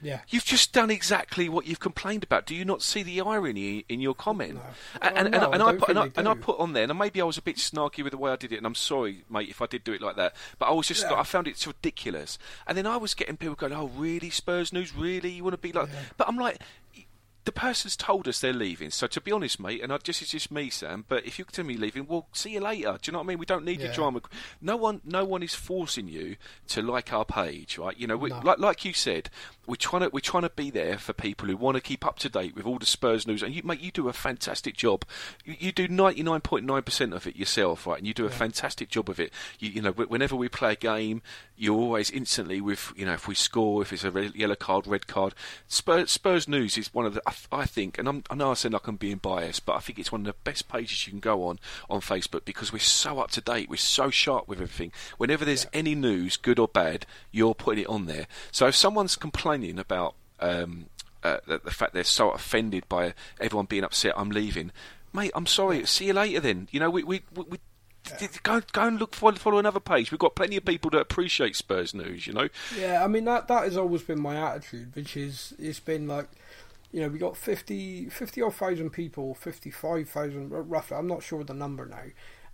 Yeah. You've just done exactly what you've complained about. Do you not see the irony in your comment? No. And, Oh, and, no, and, I I put and I, and I put on there, and maybe I was a bit snarky with the way I did it, and I'm sorry, mate, if I did do it like that. But I was just, Yeah. I found it ridiculous. And then I was getting people going, "Oh, really, Spurs news? Really? You want to be like?" But I'm like. The person's told us they're leaving, so to be honest, mate, and I just it's just me, Sam. But if you tell me you're leaving, well, see you later. Do you know what I mean? We don't need your Yeah. drama. No one, no one is forcing you to like our page, right? You know, we, No. like like you said, we're trying to we're trying to be there for people who want to keep up to date with all the Spurs news, and you mate, you do a fantastic job. You, you do ninety nine point nine percent of it yourself, right? And you do a fantastic job of it. You, you know, whenever we play a game, you're always instantly with you know if we score, if it's a red, yellow card, red card. Spurs, Spurs news is one of the I, I think, and I'm, I know I sound like I'm being biased, but I think it's one of the best pages you can go on on Facebook because we're so up to date, we're so sharp with everything. Whenever there's any news, good or bad, you're putting it on there. So if someone's complaining about um, uh, the, the fact they're so offended by everyone being upset, I'm leaving, mate. I'm sorry. See you later then. You know, we we. we, we d- d- Go, go and look follow, follow another page. We've got plenty of people that appreciate Spurs news. You know, Yeah, I mean that that has always been my attitude, which is it's been like, you know, we got 50, 50 odd thousand people, fifty five thousand roughly. I'm not sure the number now,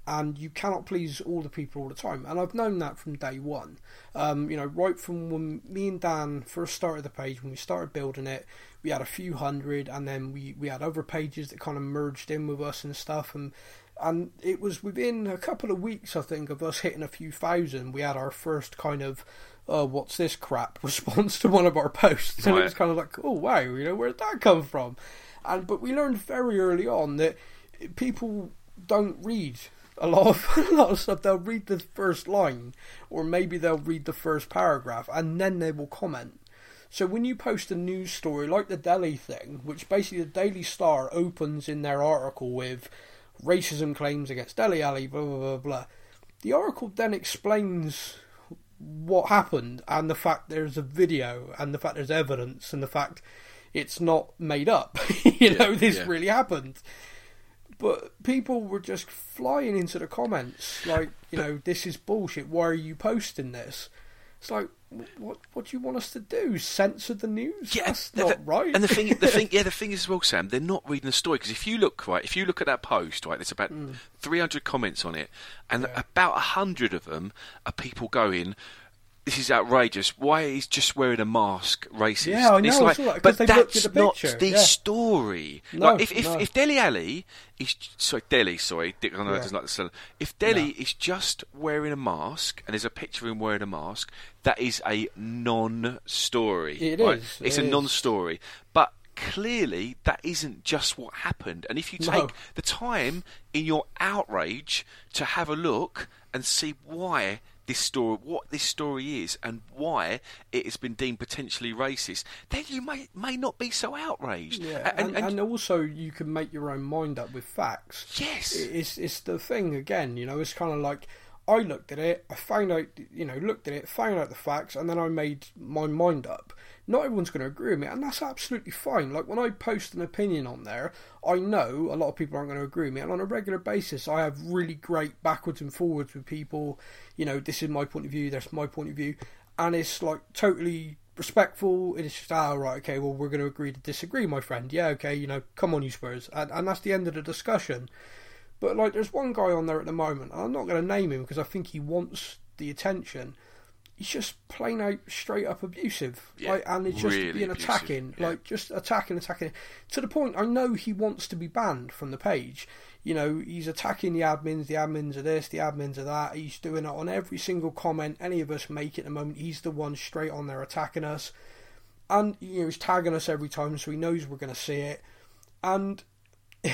and you cannot please all the people all the time. And I've known that from day one. Um, you know, right from when me and Dan first started the page, when we started building it, we had a few hundred, and then we we had other pages that kind of merged in with us and stuff, and and it was within a couple of weeks, I think, of us hitting a few thousand, we had our first kind of, oh, what's this crap response to one of our posts. And it was kind of like, oh, wow, you know, where did that come from? And But we learned very early on that people don't read a lot of a lot of stuff. They'll read the first line, or maybe they'll read the first paragraph, and then they will comment. So when you post a news story like the Dele thing, which basically the Daily Star opens in their article with racism claims against Dele Alli, blah blah blah blah. The Oracle then explains what happened and the fact there's a video and the fact there's evidence and the fact it's not made up. you know, this yeah. really happened. But people were just flying into the comments like, you know, this is bullshit. Why are you posting this? It's like, what? What do you want us to do? Censor the news? That's the- not right. And the thing, the thing, yeah, the thing is as well, Sam. They're not reading the story because if you look right, if you look at that post, right, there's about Mm. 300 comments on it, and about a hundred of them are people going. This is outrageous. Why is just wearing a mask racist? Yeah, I it's know, I like, 'cause but that's the not the yeah. story. No, like if if, no. if Dele Alli is sorry Dele, sorry, Dick, I know Yeah. doesn't like the. If Dele is just wearing a mask and there's a picture of him wearing a mask, that is a non-story. It right? is, It's it a is. non-story, but clearly that isn't just what happened. And if you take No. the time in your outrage to have a look and see why this story, what this story is, and why it has been deemed potentially racist, then you may may not be so outraged. Yeah, A- and, and, also you can make your own mind up with facts. Yes. it's it's the thing again. You know, it's kind of like I looked at it, I found out, you know, looked at it, found out the facts, and then I made my mind up. Not everyone's going to agree with me, and that's absolutely fine. Like when I post an opinion on there, I know a lot of people aren't going to agree with me, and on a regular basis, I have really great backwards and forwards with people. You know, this is my point of view, that's my point of view, and it's like totally respectful. It's just, ah, right, okay, well, we're going to agree to disagree, my friend. Yeah, okay, you know, come on, you Spurs, and, and that's the end of the discussion. But like, there's one guy on there at the moment. and I'm not going to name him because I think he wants the attention. He's just plain out, straight up abusive, Yeah, like, and it's just really being abusive, attacking, yeah. like just attacking, attacking. To the point, I know he wants to be banned from the page. You know, he's attacking the admins. The admins are this, the admins are that. He's doing it on every single comment any of us make at the moment. He's the one straight on there attacking us, and you know he's tagging us every time, so he knows we're going to see it. And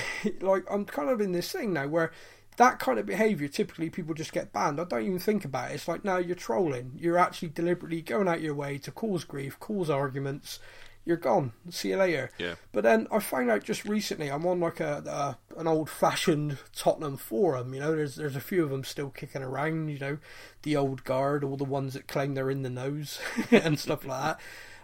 like I'm kind of in this thing now where that kind of behaviour typically people just get banned. I don't even think about it. It's like no, you're trolling. You're actually deliberately going out your way to cause grief, cause arguments. You're gone. See you later. Yeah. But then I found out just recently I'm on like a, a an old fashioned Tottenham forum. You know, there's there's a few of them still kicking around. You know, the old guard, all the ones that claim they're in the nose and stuff like that.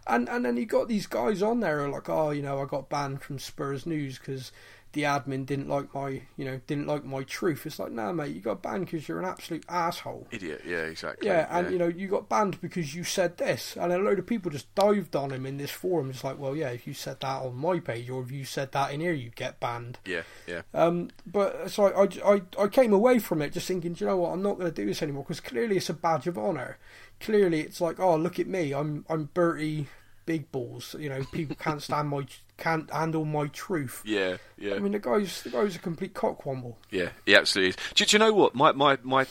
And and then you got these guys on there who are like, oh, you know, I got banned from Spurs News because the admin didn't like my, you know, didn't like my truth. It's like, nah, mate, you got banned because you're an absolute asshole. Idiot. Yeah, exactly. Yeah, and you know, you got banned because you said this, and a load of people just dived on him in this forum. It's like, well, yeah, if you said that on my page or if you said that in here, you get banned. Yeah, yeah. Um, but so I, I, I came away from it just thinking, do you know what, I'm not going to do this anymore because clearly it's a badge of honour. Clearly, it's like, oh, look at me, I'm I'm Bertie Big Balls. You know, people can't stand my can't handle my truth. Yeah, yeah. I mean, the guy's the guy's a complete cockwomble. Yeah, he absolutely is. Do, do you know what? My my my.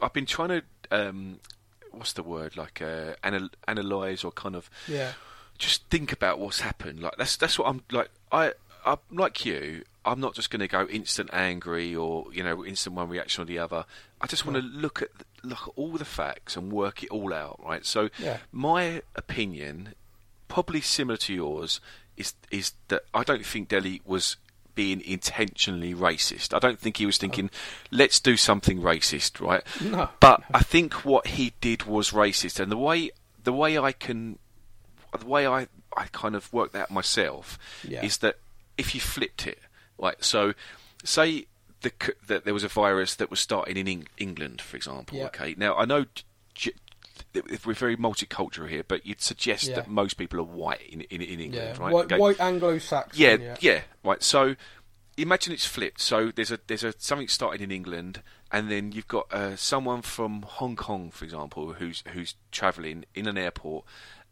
I've been trying to. Um, what's the word? Like uh, anal- analyze or kind of. Yeah. Just think about what's happened. Like that's that's what I'm like. I I'm like you. I'm not just going to go instant angry or you know instant one reaction or the other. I just want to look at look at all the facts and work it all out. Right. So Yeah. my opinion, probably similar to yours, is is that I don't think Dele was being intentionally racist. I don't think he was thinking, oh. let's do something racist, right? No. But I think what he did was racist, and the way the way I can, the way I I kind of work that out myself Yeah. is that if you flipped it, right? So, say the, that there was a virus that was starting in Eng- England, for example. Yeah. Okay, now I know. We're very multicultural here, but you'd suggest Yeah. that most people are white in in, in Yeah, England, right? white, Okay. white Anglo-Saxon. Yeah, yeah, yeah, right. So imagine it's flipped. So there's a there's a something started in England, and then you've got uh, someone from Hong Kong, for example, who's who's travelling in an airport,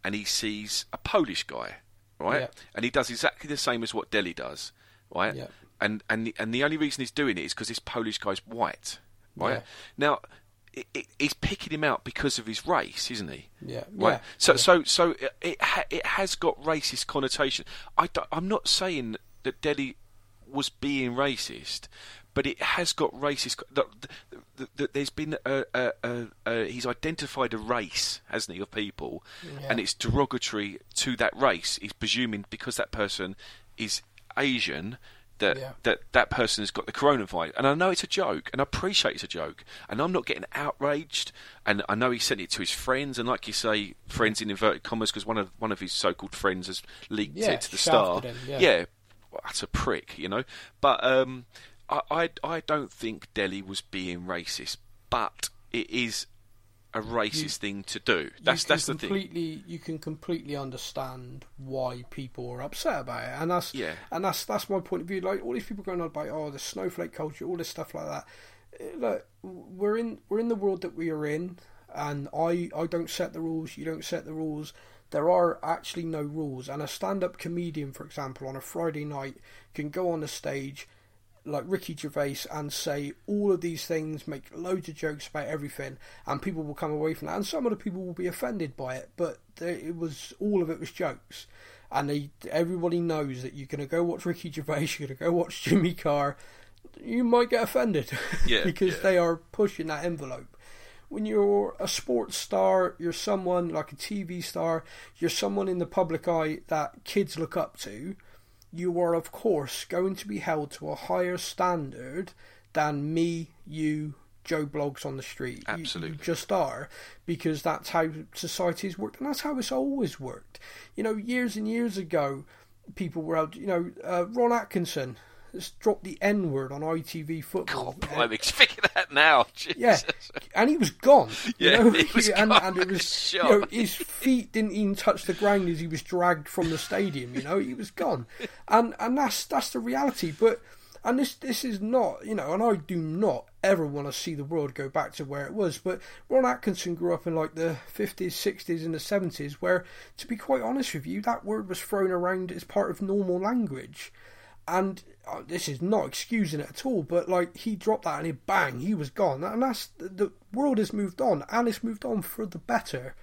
and he sees a Polish guy, right? Yeah. And he does exactly the same as what Dele does, right? Yeah. And and the, and the only reason he's doing it is because this Polish guy's white, right? Yeah. Now. It, it, he's picking him out because of his race, isn't he? Yeah, Right. yeah, So, yeah. so, so it it, ha- it has got racist connotation. I am not saying that Dele was being racist, but it has got racist. the, there's been a, a, a, a he's identified a race, hasn't he, of people, Yeah. and it's derogatory to that race. He's presuming because that person is Asian. That, Yeah. that that person has got the coronavirus, and I know it's a joke, and I appreciate it's a joke, and I'm not getting outraged, and I know he sent it to his friends, and like you say, friends in inverted commas, because one of one of his so-called friends has leaked Yeah, it to the Star. him, yeah. well, that's a prick, you know. But um, I, I I don't think Dele was being racist, but it is a racist thing to do. That's that's the thing. You can completely understand why people are upset about it, and that's Yeah. and that's that's my point of view. Like all these people going on about oh the snowflake culture, all this stuff like that. Eh, Look, we're in we're in the world that we are in, and I I don't set the rules. You don't set the rules. There are actually no rules, and a stand-up comedian, for example, on a Friday night can go on the stage like Ricky Gervais and say all of these things, make loads of jokes about everything, and people will come away from that, and some of the people will be offended by it, but it was all of it was jokes, and they, everybody knows that you're going to go watch Ricky Gervais, you're going to go watch Jimmy Carr, you might get offended Yeah, because yeah. they are pushing that envelope. When you're a sports star, you're someone like a TV star, you're someone in the public eye that kids look up to you are of course going to be held to a higher standard than me, you, Joe Blogs on the street. You- You, Absolutely. just are because that's how society's worked, and that's how it's always worked. You know, years and years ago, people were out. You know, uh, Ron Atkinson has dropped the N word on ITV football. God, blimey, think of that now. Yeah, and he was gone. You Yeah, know? he was and, gone and it was you know, his feet didn't even touch the ground as he was dragged from the stadium. You know, he was gone, and and that's that's the reality. But and this this is not you know, and I do not ever want to see the world go back to where it was. But Ron Atkinson grew up in like the fifties, sixties, and the seventies, where to be quite honest with you, that word was thrown around as part of normal language and uh, this is not excusing it at all, but like he dropped that and he bang, he was gone, and that's the, world has moved on, and it's moved on for the better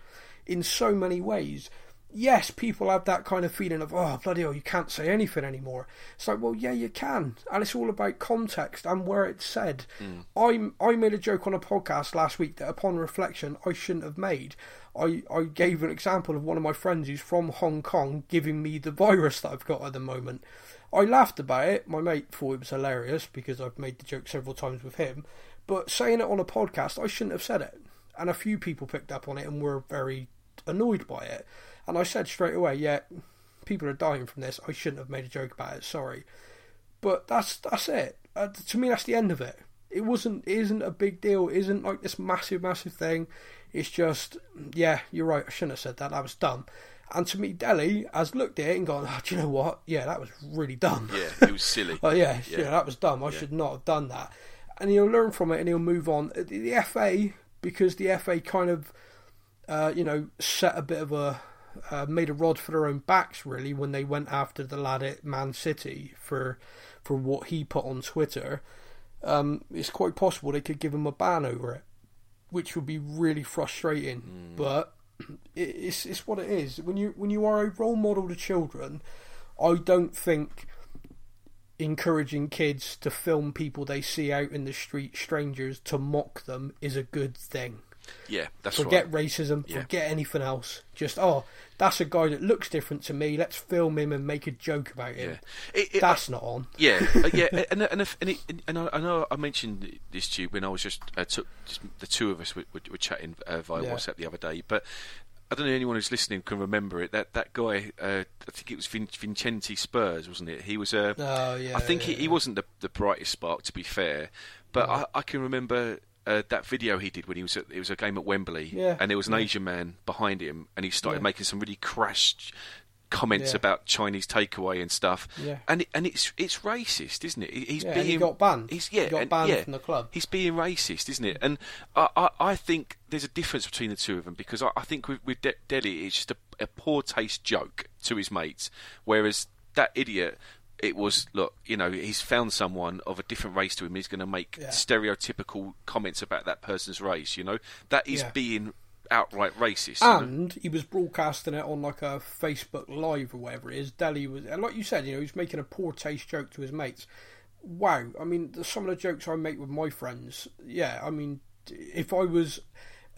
in so many ways. Yes, people have that kind of feeling of oh bloody hell, you can't say anything anymore. It's like well, yeah, you can, and it's all about context and where it's said. I I made a joke on a podcast last week that, upon reflection, I shouldn't have made. I, I gave an example of one of my friends who's from Hong Kong giving me the virus that I've got at the moment. I laughed about it. My mate thought it was hilarious because I've made the joke several times with him. But saying it on a podcast, I shouldn't have said it. And a few people picked up on it and were very annoyed by it. And I said straight away, yeah, people are dying from this. I shouldn't have made a joke about it. Sorry. but that's that's it. Uh, to me, that's the end of it. It wasn't. It isn't a big deal. It isn't like this massive, massive thing. It's just, yeah, you're right. I shouldn't have said that. That was dumb. And to me, Dele has looked at it and gone, oh, "Do you know what? Yeah, that was really dumb. Yeah, it was silly. oh yeah, yeah, Yeah. that was dumb. I should not have done that." And he'll learn from it and he'll move on. The, FA, because the FA kind of, uh, you know, set a bit of a, uh, made a rod for their own backs really when they went after the lad at Man City for, for what he put on Twitter. Um, it's quite possible they could give him a ban over it, which would be really frustrating. But it, it's it's what it is. When you when you are a role model to children, I don't think encouraging kids to film people they see out in the street, strangers, to mock them is a good thing. Yeah, that's Forget right. racism. Yeah. Forget anything else. Just oh, that's a guy that looks different to me. Let's film him and make a joke about him. Yeah, It- it- That's not on. Yeah, uh, yeah, and and if, and, it, and I, I know I mentioned this to you when I was just uh, took just the two of us were, were, were chatting uh, via Yeah. WhatsApp the other day, but. I don't know anyone who's listening can remember it. That that guy, uh, I think it was Vin- Vincenti Spurs, wasn't it? He was a. Oh, yeah, I think he, yeah, he yeah. wasn't the, the brightest spark, to be fair, but I, I can remember uh, that video he did when he was at, it was a game at Wembley, Yeah, and there was an yeah. Asian man behind him, and he started Yeah. making some really crass comments about Chinese takeaway and stuff, Yeah. and it, and it's it's racist, isn't it? He's being he got banned. He's yeah, He got banned yeah, from the club. He's being racist, isn't it? And I, I, I think there's a difference between the two of them because I, I think with, with De- Dele it's just a, a poor taste joke to his mates, whereas that idiot. It was look, you know, he's found someone of a different race to him. He's going to make Yeah. stereotypical comments about that person's race. You know, that is Yeah. being outright racist. you know? And he was broadcasting it on like a Facebook Live or whatever it is. Dele was, and like you said, you know, he's making a poor taste joke to his mates. Wow, I mean, some of the jokes I make with my friends, yeah, I mean, if I was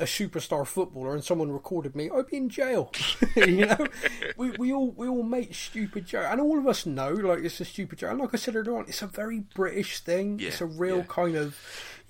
a superstar footballer and someone recorded me, I'd be in jail. you know, we we all we all make stupid jokes, and all of us know like it's a stupid joke. And like I said earlier on, it's a very British thing. Yeah, it's a real yeah. kind of,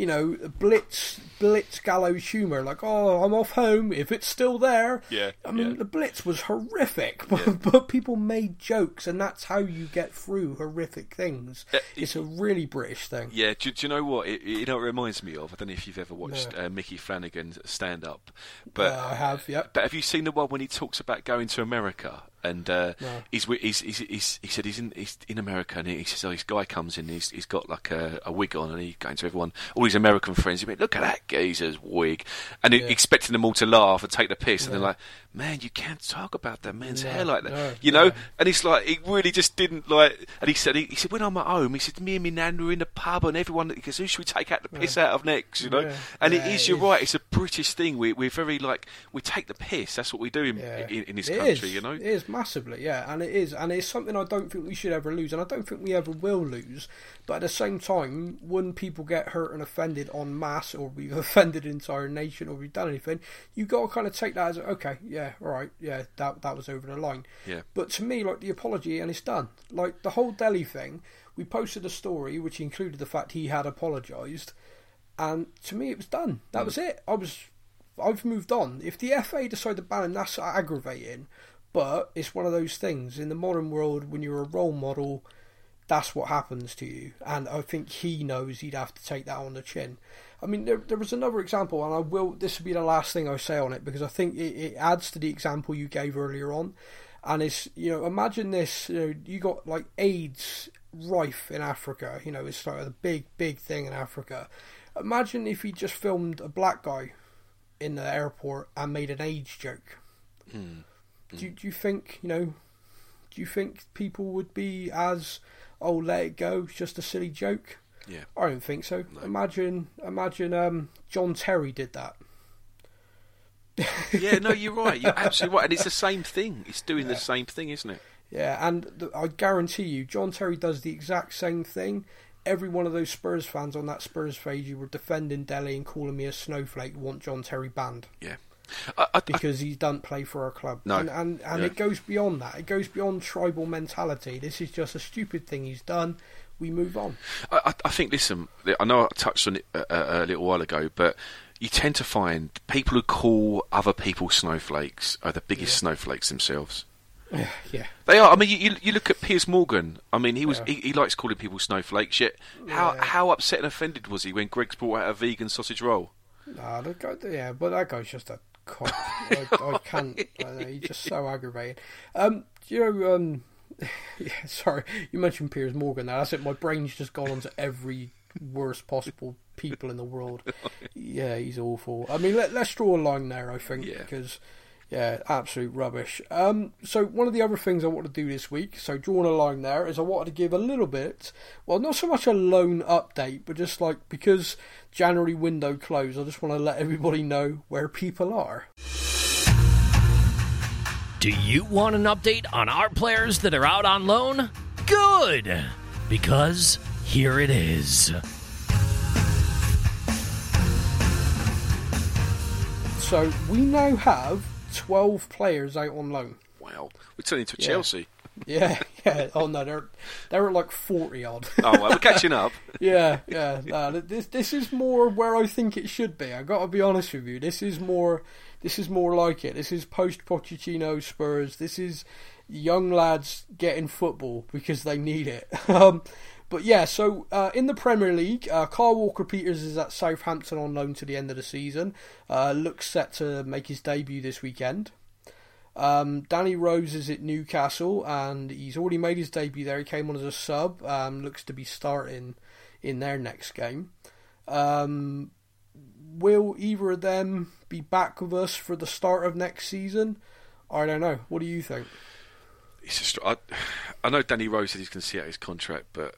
you know, blitz blitz gallows humour. Like, oh, I'm off home if it's still there. Yeah, I mean, yeah. the blitz was horrific, but, but people made jokes, and that's how you get through horrific things. Uh, it's a really British thing. Yeah, do, do you know what? It, you know, it reminds me of. I don't know if you've ever watched uh, Micky Flanagan's stand up, but Uh, I have, yep. but have you seen the one when he talks about going to America? And uh, No. he's, he's, he's, he's he said he's in he's in America and he says oh this guy comes in he's he's got like a, a wig on and he's going to everyone all his American friends he went look at that geezer's wig and he- Yeah. expecting them all to laugh and take the piss and they're like man you can't talk about that man's No, hair like that no, you know no. and it's like he really just didn't like and he said he, he said when I'm at home he said me and my nan were in the pub and everyone he goes who should we take out the piss out of next you know Yeah. and Yeah, it is it you're is. right it's a British thing we, we're very like we take the piss that's what we do in, Yeah. in, in this It country is. you know It is massively, yeah, and it is, and it's something I don't think we should ever lose, and I don't think we ever will lose. But at the same time, when people get hurt and offended en masse, or we've offended an entire nation, or we've done anything, you got to kind of take that as okay, yeah, all right, yeah, that that was over the line. Yeah. But to me, like the apology, and it's done. Like the whole Dele thing, we posted a story which included the fact he had apologised, and to me, it was done. That mm. was it. I was I've moved on. If the FA decide to ban him, that's aggravating. But it's one of those things in the modern world when you're a role model, that's what happens to you. And I think he knows he'd have to take that on the chin. I mean, there, there was another example, and I will. This will be the last thing I say on it because I think it, it adds to the example you gave earlier on. And it's you know, imagine this. You know, you got like AIDS rife in Africa. You know, it's like a big, big thing in Africa. Imagine if he just filmed a black guy in the airport and made an AIDS joke. Hmm. Hmm. Do, do you think you know? Do you think people would be as oh let it go? It's just a silly joke. yeah I don't think so. Imagine, imagine, um, John Terry did that. yeah no you're right you're absolutely right and it's the same thing it's doing the same thing isn't it Yeah, and the, I guarantee you, John Terry does the exact same thing. Every one of those Spurs fans on that Spurs page who were defending Dele and calling me a snowflake want John Terry banned yeah I, I, I, because he doesn't play for our club. No. and and, and Yeah. it goes beyond that. It goes beyond tribal mentality. This is just a stupid thing he's done. We move on. I, I- I think listen I know I touched on it a, a, a little while ago but you tend to find people who call other people snowflakes are the biggest snowflakes themselves yeah. yeah, They are. I mean, you, you, look at Piers Morgan. I mean, he was he, he likes calling people snowflakes. Yet, how Yeah. how upset and offended was he when Greggs brought out a vegan sausage roll? Nah, the guy, yeah, but that guy's just a cock. I, I can't. I he's just so aggravating. Um, you know, um, yeah. Sorry, you mentioned Piers Morgan. Now that's it. My brain's just gone onto every worst possible people in the world. Yeah, he's awful. I mean, let, let's draw a line there. I think Yeah. because. Yeah, absolute rubbish. Um, so one of the other things I want to do this week, so drawing a line there, is I wanted to give a little bit, well, not so much a loan update, but just like because January window closed, I just want to let everybody know where people are. Do you want an update on our players that are out on loan? Good! Because here it is. So we now have 12 players out on loan. Wow, we're turning into Yeah. Chelsea. Yeah, yeah. Oh no, they're they're at like 40 odd. Oh, well, we're catching up. yeah, yeah. No, this this is more where I think it should be. I got to be honest with you. This is more this is more like it. This is post Pochettino Spurs. This is young lads getting football because they need it. um, but yeah, so uh, in the Premier League, uh, Carl Walker Peters is at Southampton on loan to the end of the season. Uh, looks set to make his debut this weekend. Um, Danny Rose is at Newcastle and he's already made his debut there. He came on as a sub. Um, looks to be starting in their next game. Um, will either of them be back with us for the start of next season? I don't know. What do you think? It's just, I, I know Danny Rose said he's going to see out his contract, but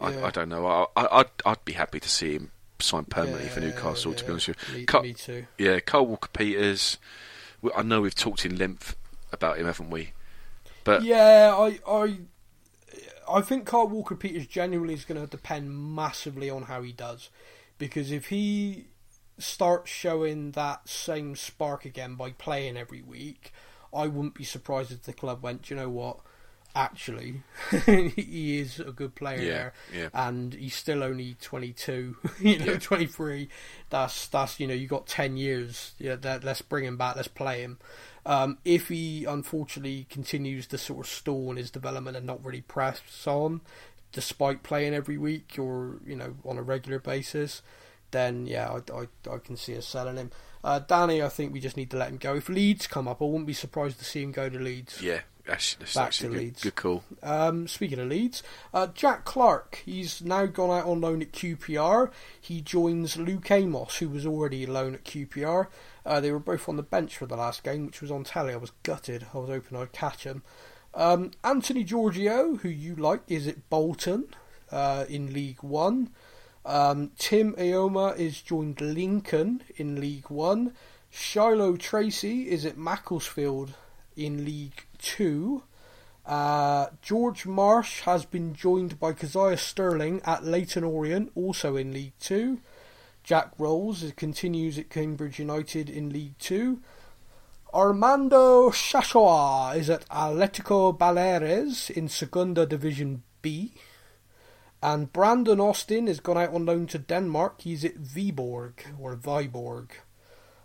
I, Yeah. I don't know. I, I, I'd, I'd be happy to see him sign permanently for Yeah, Newcastle. To be honest with you, Me, me too. yeah, Carl Walker Peters. I know we've talked in length about him, haven't we? But Yeah, I, I, I think Carl Walker Peters genuinely is going to depend massively on how he does, because if he starts showing that same spark again by playing every week, I wouldn't be surprised if the club went, you know what? Actually, he is a good player Yeah, there, yeah. and he's still only twenty two, you know, Yeah. twenty three. That's that's you know, you got ten years. Yeah, that, let's bring him back. Let's play him. Um, if he unfortunately continues to sort of stall in his development and not really press on, despite playing every week or you know on a regular basis, then yeah, I, I, I can see us selling him. Uh, Danny, I think we just need to let him go. If Leeds come up, I wouldn't be surprised to see him go to Leeds. yeah, that's, that's Back actually to good, Leeds. good call. Um, speaking of Leeds, uh, Jack Clarke, he's now gone out on loan at QPR. He joins Luke Amos, who was already on loan at QPR. Uh, they were both on the bench for the last game, which was on telly. I was gutted. I was hoping I'd catch him. Um, Anthony Georgiou, who you like, is at Bolton uh, in League One. Um, Tim Eyoma is joined Lincoln in League One. Shilow Tracey is at Macclesfield in League Two. Uh, George Marsh has been joined by Kazaiah Sterling at Leyton Orient, also in League Two. Jack Roles continues at Cambridge United in League Two. Armando Shashoua is at Atletico Baleares in Segunda Division B. And Brandon Austin has gone out on loan to Denmark. He's at Viborg, or Viborg.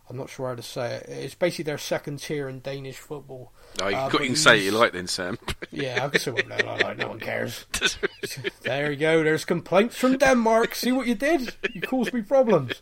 I'm not sure how to say it. It's basically their second tier in Danish football. Oh, you, Uh, got, you can say it you like then, Sam. Yeah, I can say what I like. No one cares. There you go. There's complaints from Denmark. See what you did? You caused me problems.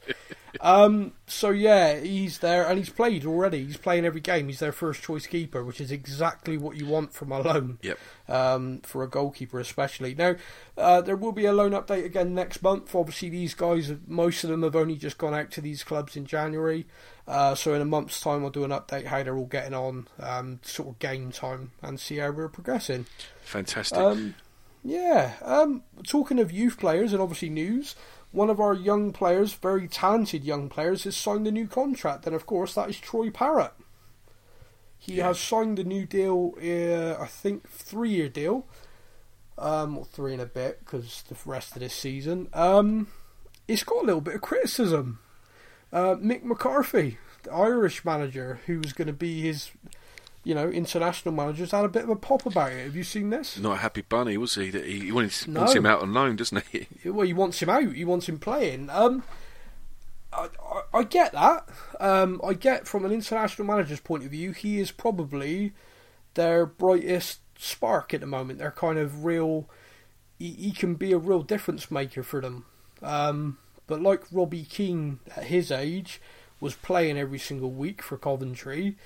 Um, so yeah, he's there and he's played already. He's playing every game. He's their first choice keeper, which is exactly what you want from a loan. Yep. Um, for a goalkeeper especially. Now, uh, there will be a loan update again next month. Obviously, these guys, most of them have only just gone out to these clubs in January. Uh, so in a month's time, I'll do an update how they're all getting on, um, sort of game time, and see how we're progressing. Fantastic. Um, yeah. Um, talking of youth players and obviously news, one of our young players, very talented young players, has signed a new contract, and of course that is Troy Parrott. He Yeah. has signed a new deal. Uh, I think three-year deal, um, or three and a bit, because the rest of this season. Um, it's got a little bit of criticism. Uh, Mick McCarthy, the Irish manager, who was going to be his, you know, international managers had a bit of a pop about it. Have you seen this? Not a happy bunny, was he? That he, he wanted, No. wants him out on loan, doesn't he? Well, he wants him out. He wants him playing. Um, I, I, I get that. Um, I get from an international manager's point of view, he is probably their brightest spark at the moment. They're kind of real. He, he can be a real difference maker for them. Um, but like Robbie Keane at his age was playing every single week for Coventry,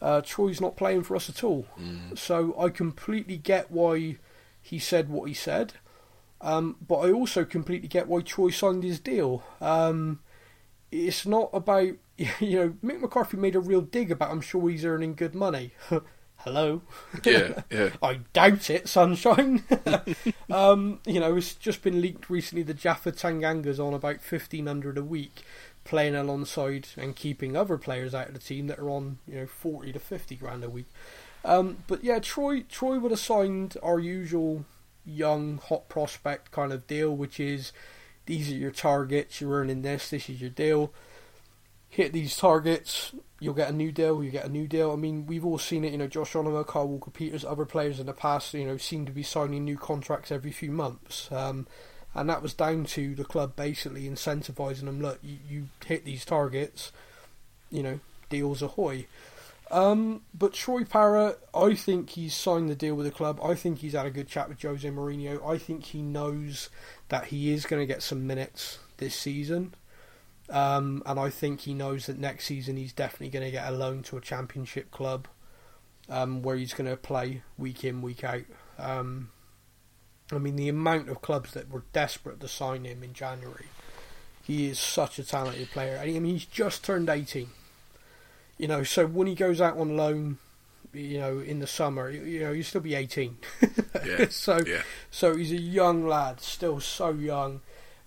uh, Troy's not playing for us at all. Mm. So I completely get why he said what he said. Um, but I also completely get why Troy signed his deal. Um, it's not about you know Mick McCarthy made a real dig about. I'm sure he's earning good money. Hello. Yeah, yeah. I doubt it, sunshine. um, you know, it's just been leaked recently The Japhet Tanganga's on about fifteen hundred a week, playing alongside and keeping other players out of the team that are on you know forty to fifty grand a week. Um, but yeah, Troy Troy would have signed our usual young hot prospect kind of deal, which is these are your targets, you're earning this, this is your deal. Hit these targets, you'll get a new deal, you get a new deal. I mean, we've all seen it, you know, Josh Onomah, Carl Walker Peters, other players in the past, you know, seem to be signing new contracts every few months. Um, and that was down to the club basically incentivising them, look, you, you hit these targets, you know, deals ahoy. Um, but Troy Parrott, I think he's signed the deal with the club. I think he's had a good chat with Jose Mourinho. I think he knows that he is going to get some minutes this season. Um, and I think he knows that next season he's definitely going to get a loan to a championship club um, where he's going to play week in, week out. Um, I mean, the amount of clubs that were desperate to sign him in January. He is such a talented player. I mean, he's just turned 18. You know, so when he goes out on loan, you know, in the summer, you know, he'll still be 18. Yeah, so, yeah. so he's a young lad, still so young,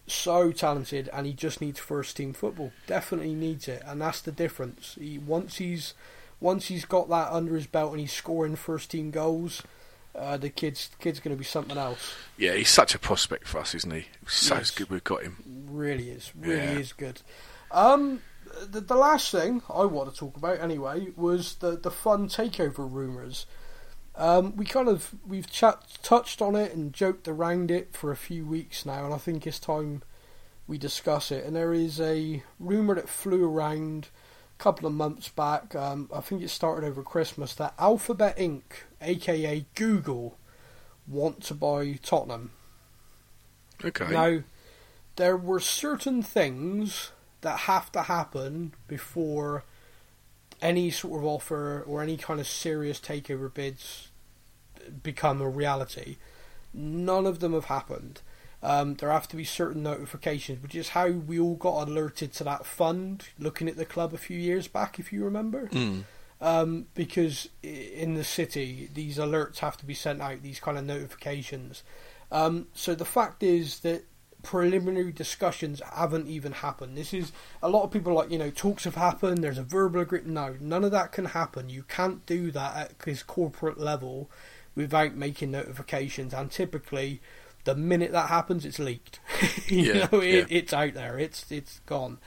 so talented, and he just needs first team football. Definitely needs it, and that's the difference. He once he's once he's got that under his belt and he's scoring first team goals, uh, the kid's kid's going to be something else. Yeah, he's such a prospect for us, isn't he? So Yes. good we've got him. Really is, really Yeah. is good. Um, the, the last thing I want to talk about anyway was the the fun takeover rumours. Um, we kind of we've chat, touched on it and joked around it for a few weeks now, and I think it's time we discuss it. And there is a rumor that flew around couple of months back. Um, I think it started over Christmas that Alphabet Inc., aka Google, want to buy Tottenham. Okay. Now, there were certain things that have to happen before any sort of offer or any kind of serious takeover bids become a reality. None of them have happened. Um, there have to be certain notifications, which is how we all got alerted to that fund looking at the club a few years back, if you remember. Mm. Um, because in the city, these alerts have to be sent out, these kind of notifications. Um, so the fact is that preliminary discussions haven't even happened. This is a lot of people like you know talks have happened. There's a verbal agreement. No, none of that can happen. You can't do that at this corporate level without making notifications. And typically, the minute that happens, it's leaked. you Yeah, know, it, yeah. it's out there. It's it's gone.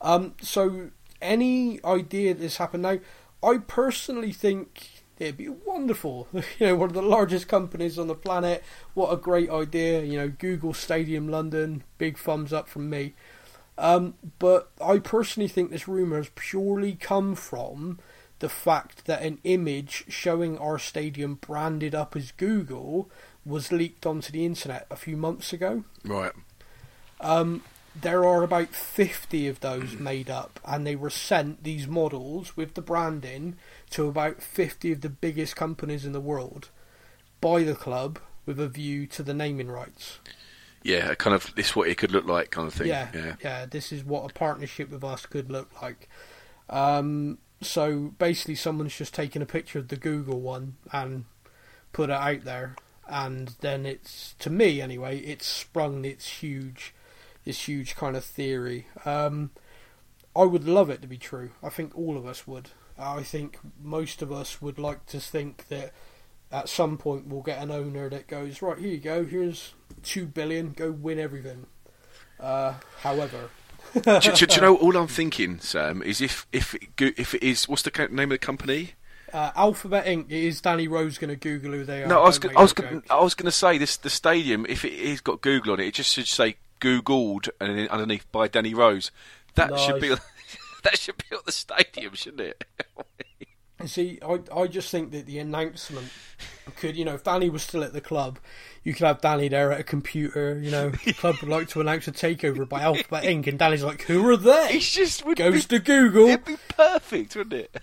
Um, so any idea this happened now? I personally think it'd be wonderful. You know, one of the largest companies on the planet. What a great idea. You know, Google Stadium London. Big thumbs up from me. Um, but I personally think this rumour has purely come from the fact that an image showing our stadium branded up as Google was leaked onto the internet a few months ago. Right. Um, there are about 50 of those made up, and they were sent, these models, with the branding, to about 50 of the biggest companies in the world by the club with a view to the naming rights. Yeah, kind of this is what it could look like kind of thing. Yeah, Yeah. yeah, this is what a partnership with us could look like. Um, so basically, someone's just taken a picture of the Google one and put it out there, and then it's to me anyway, it's sprung its huge, this huge kind of theory. Um, I would love it to be true. I think all of us would. I think most of us would like to think that at some point we'll get an owner that goes right here you go here's two billion go win everything uh, however do, do- do you know all I'm thinking, Sam? Is if if if it is what's the name of the company? Uh, alphabet inc is danny rose going to google who they are No, I was gonna, I was gonna. I was going to say this the stadium. If it is got Google on it, it just should say Googled and underneath by Danny Rose. That should be that should be on the stadium, shouldn't it? See, I I just think that the announcement could, you know, if Danny was still at the club, you could have Danny there at a computer. You know, the club would like to announce a takeover by Alphabet Inc. And Danny's like, "Who are they?" It's just would Goes be, to Google. It'd be perfect, wouldn't it?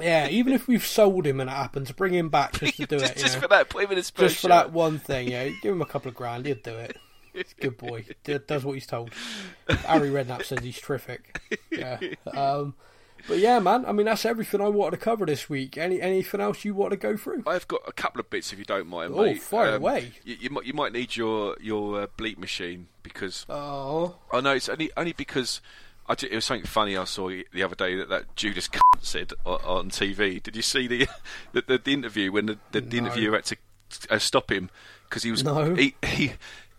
Yeah, even if we've sold him and it happens, bring him back just to do just it. just know. for that, put him in a just for that one thing, yeah. Give him a couple of grand, he'll do it. Good boy. Does what he's told. Harry Redknapp says he's terrific. Yeah. Um, but yeah, man. I mean, that's everything I wanted to cover this week. Any anything else you want to go through? I've got a couple of bits if you don't mind. Oh, mate. fire Um, away. You, you might you might need your your uh, bleep machine because Oh, I know it's only only because I it was something funny I saw the other day that that Judas said on, on TV. Did you see the the, the, the interview when the, the, the No. interviewer had to uh, stop him because he was No. he, he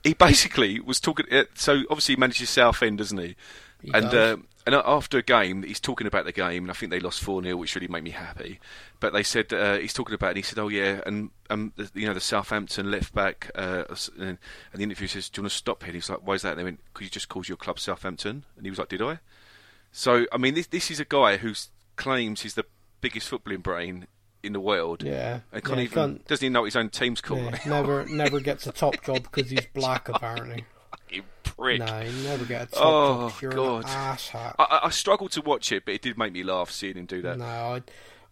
he basically was talking. Uh, so obviously he manages Southend, doesn't he? He and does. uh, and after a game, he's talking about the game, and I think they lost four 0 which really made me happy. But they said uh, he's talking about, it, and he said, "Oh yeah," and um, the, you know the Southampton left back, uh, and, and the interviewer says, "Do you want to stop here?" And he's like, "Why is that?" And they went, "Because you just called your club Southampton," and he was like, "Did I?" So I mean, this this is a guy who claims he's the biggest footballing brain in the world, yeah. and can't yeah, even can't- doesn't even know what his own team's called. yeah, never never gets a top job because he's black, apparently. Prick. No, you never get a top Oh, job. You're God. an asshat. I, I, I struggled to watch it, but it did make me laugh seeing him do that. No, I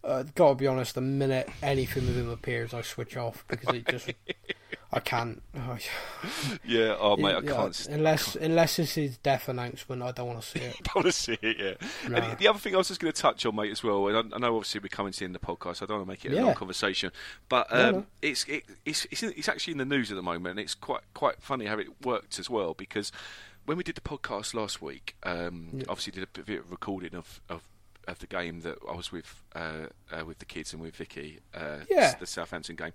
uh, gotta be honest. The minute anything with him appears, I switch off because it just I can't. Oh, Yeah, oh mate, I can't. unless unless it's his death announcement, I don't want to see it. I want to see it, yeah. No. And the other thing I was just going to touch on, mate, as well, and I, I know obviously we're coming to the end of the podcast, so I don't want to make it a Yeah. long conversation, but No, um, no. it's it, it's it's, in, it's actually in the news at the moment, and it's quite quite funny how it worked as well because when we did the podcast last week, um, Yeah. obviously did a bit of recording of. of of the game that I was with uh, uh, with the kids and with Vicky, uh, Yeah. the Southampton game,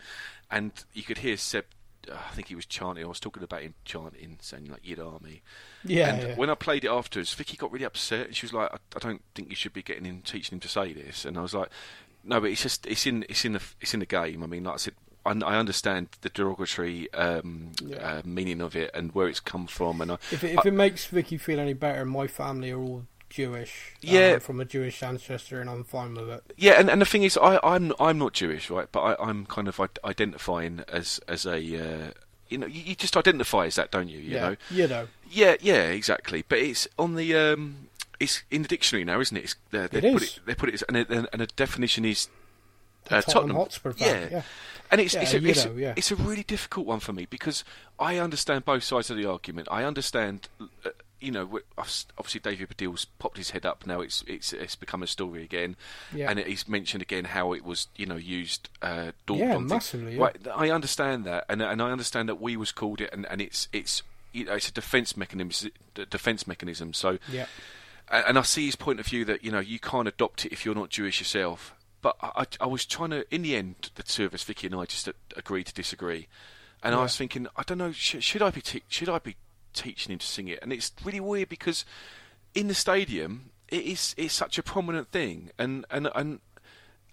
and you could hear Seb. Uh, I think he was chanting. I was talking about him chanting, saying like "Yid Army." Yeah, and yeah. when I played it afterwards, Vicky got really upset, and she was like, I, "I don't think you should be getting him, teaching him to say this." And I was like, "No, but it's just it's in it's in the it's in the game. I mean, like I said." I, I understand the derogatory um, Yeah. uh, meaning of it and where it's come from, and I, if it, if it makes Vicky feel any better, my family are all Jewish. Yeah. I'm from a Jewish ancestor, and I'm fine with it. yeah, and, and the thing is, I, I'm I'm not Jewish, right? But I, I'm kind of identifying as as a uh, you know you, you just identify as that, don't you? You yeah, know, you know. Yeah, yeah, exactly. But it's on the um, it's in the dictionary now, isn't it? It's, uh, they It put is. it. They put it, as, and, a, and a definition is uh, Tottenham Tottenham. Hotspur fan, yeah. And it's Yeah, it's, a, it's, know, yeah. it's a really difficult one for me because I understand both sides of the argument. I understand, uh, you know, obviously David Baddiel's popped his head up now. It's it's it's become a story again, Yeah. and he's mentioned again how it was, you know, used. Uh, Yeah, massively, yeah. Right, I understand that, and and I understand that we was called it, and, and it's it's you know it's a defence mechanism. Defence mechanism. So Yeah. and I see his point of view that you know you can't adopt it if you're not Jewish yourself. But I, I, was trying to, in the end, the two of us, Vicky and I, just agreed to disagree. And I was thinking, I don't know, sh- should I be te- should I be teaching him to sing it? And it's really weird because in the stadium, it is it's such a prominent thing, and and and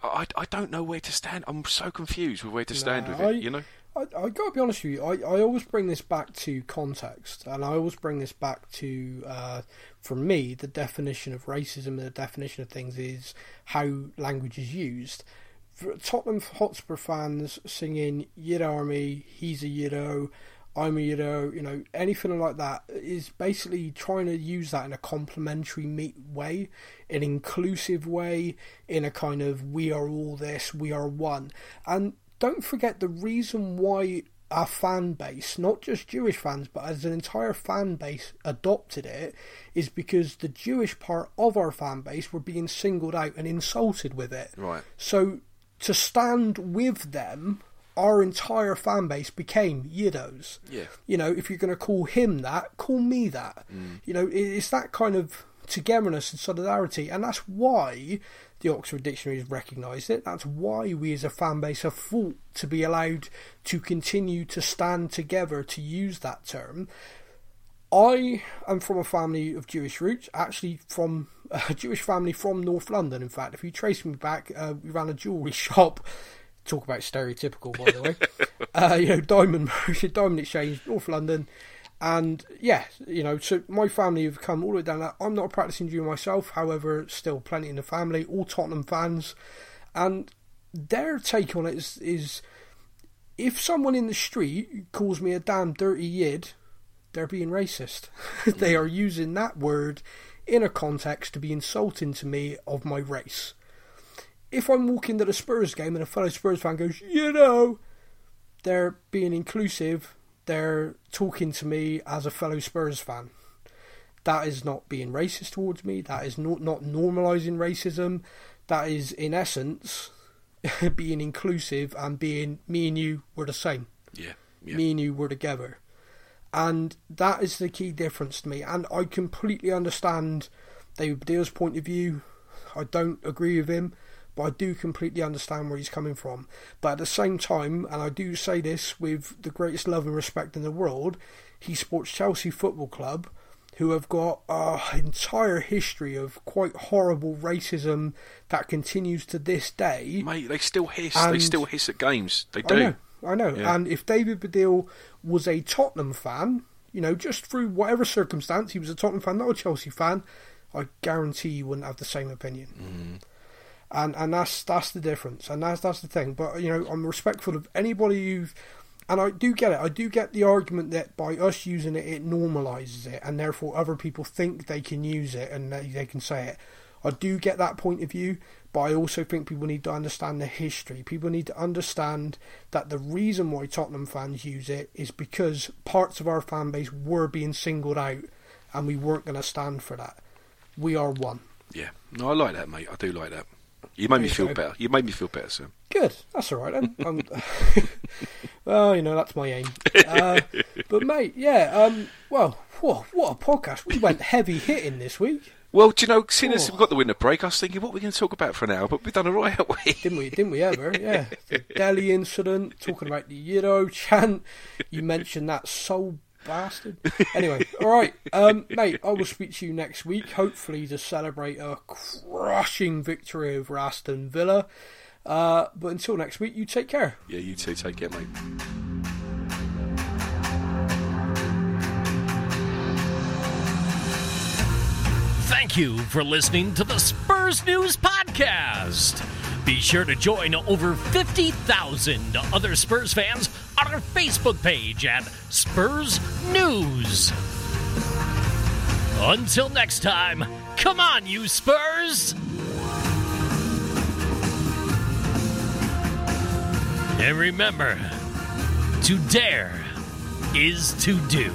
I, I don't know where to stand. I'm so confused with where to stand Nah, with I- it. You know, I, I gotta be honest with you. I, I always bring this back to context, and I always bring this back to, uh, for me, the definition of racism and the definition of things is how language is used. For Tottenham Hotspur fans singing "Yid Army," "He's a Yiddo," "I'm a Yiddo," you know, anything like that is basically trying to use that in a complimentary meet way, an inclusive way, in a kind of "we are all this, we are one," and don't forget the reason why our fan base, not just Jewish fans, but as an entire fan base adopted it, is because the Jewish part of our fan base were being singled out and insulted with it. Right. So to stand with them, our entire fan base became Yiddos. Yeah. You know, if you're going to call him that, call me that. You know, it's that kind of togetherness and solidarity, and that's why the Oxford Dictionary has recognised it. That's why we as a fan base have fought to be allowed to continue to stand together to use that term. I am from a family of Jewish roots, actually from a Jewish family from North London. In fact, if you trace me back, uh, we ran a jewellery shop. Talk about stereotypical, by the way. uh, you know, diamond diamond exchange, North London, and yeah, you know, so my family have come all the way down that. I'm not a practicing Jew myself, however, still plenty in the family, all Tottenham fans, and their take on it is, is if someone in the street calls me a damn dirty yid, they're being racist. they are using that word in a context to be insulting to me of my race. If I'm walking to the Spurs game and a fellow Spurs fan goes, you know, they're being inclusive, they're talking to me as a fellow Spurs fan. That is not being racist towards me, that is not, not normalising racism, that is, in essence, being inclusive and being me and you were the same. Yeah. yeah. Me and you were together. And that is the key difference to me. And I completely understand David Baddiel's point of view. I don't agree with him, but I do completely understand where he's coming from. But at the same time, and I do say this with the greatest love and respect in the world, he supports Chelsea Football Club, who have got an entire history of quite horrible racism that continues to this day. Mate, they still hiss. they still hiss at games. They do. I know. I know. Yeah. And if David Baddiel was a Tottenham fan, you know, just through whatever circumstance, he was a Tottenham fan, not a Chelsea fan, I guarantee you wouldn't have the same opinion. Mm. And and that's that's the difference, and that's that's the thing. But you know, I'm respectful of anybody who've, and I do get it. I do get the argument that by us using it, it normalises it, and therefore other people think they can use it and they, they can say it. I do get that point of view, but I also think people need to understand the history. People need to understand that the reason why Tottenham fans use it is because parts of our fan base were being singled out and we weren't going to stand for that. We are one. Yeah. No, I like that, mate. I do like that. You made me feel better. You made me feel better, sir. Good. That's all right then. Well, you know that's my aim. Uh, but mate, yeah. Um, well, whoa, what a podcast! We went heavy hitting this week. Well, do you know, seeing as we've got the winter break, I was thinking, what are we going to talk about for an hour? But we've done it right, haven't we? Didn't we? Didn't we ever? Yeah. The Dele incident, talking about the Euro chant. You mentioned that soul bastard. Anyway, all right, um, mate. I will speak to you next week, hopefully to celebrate a crushing victory over Aston Villa. Uh, but until next week, you take care. Yeah, you too. Take care, mate. Thank you for listening to the Spurs News Podcast. Be sure to join over 50,000 other Spurs fans on our Facebook page at Spurs News. Until next time, come on, you Spurs! And remember, to dare is to do.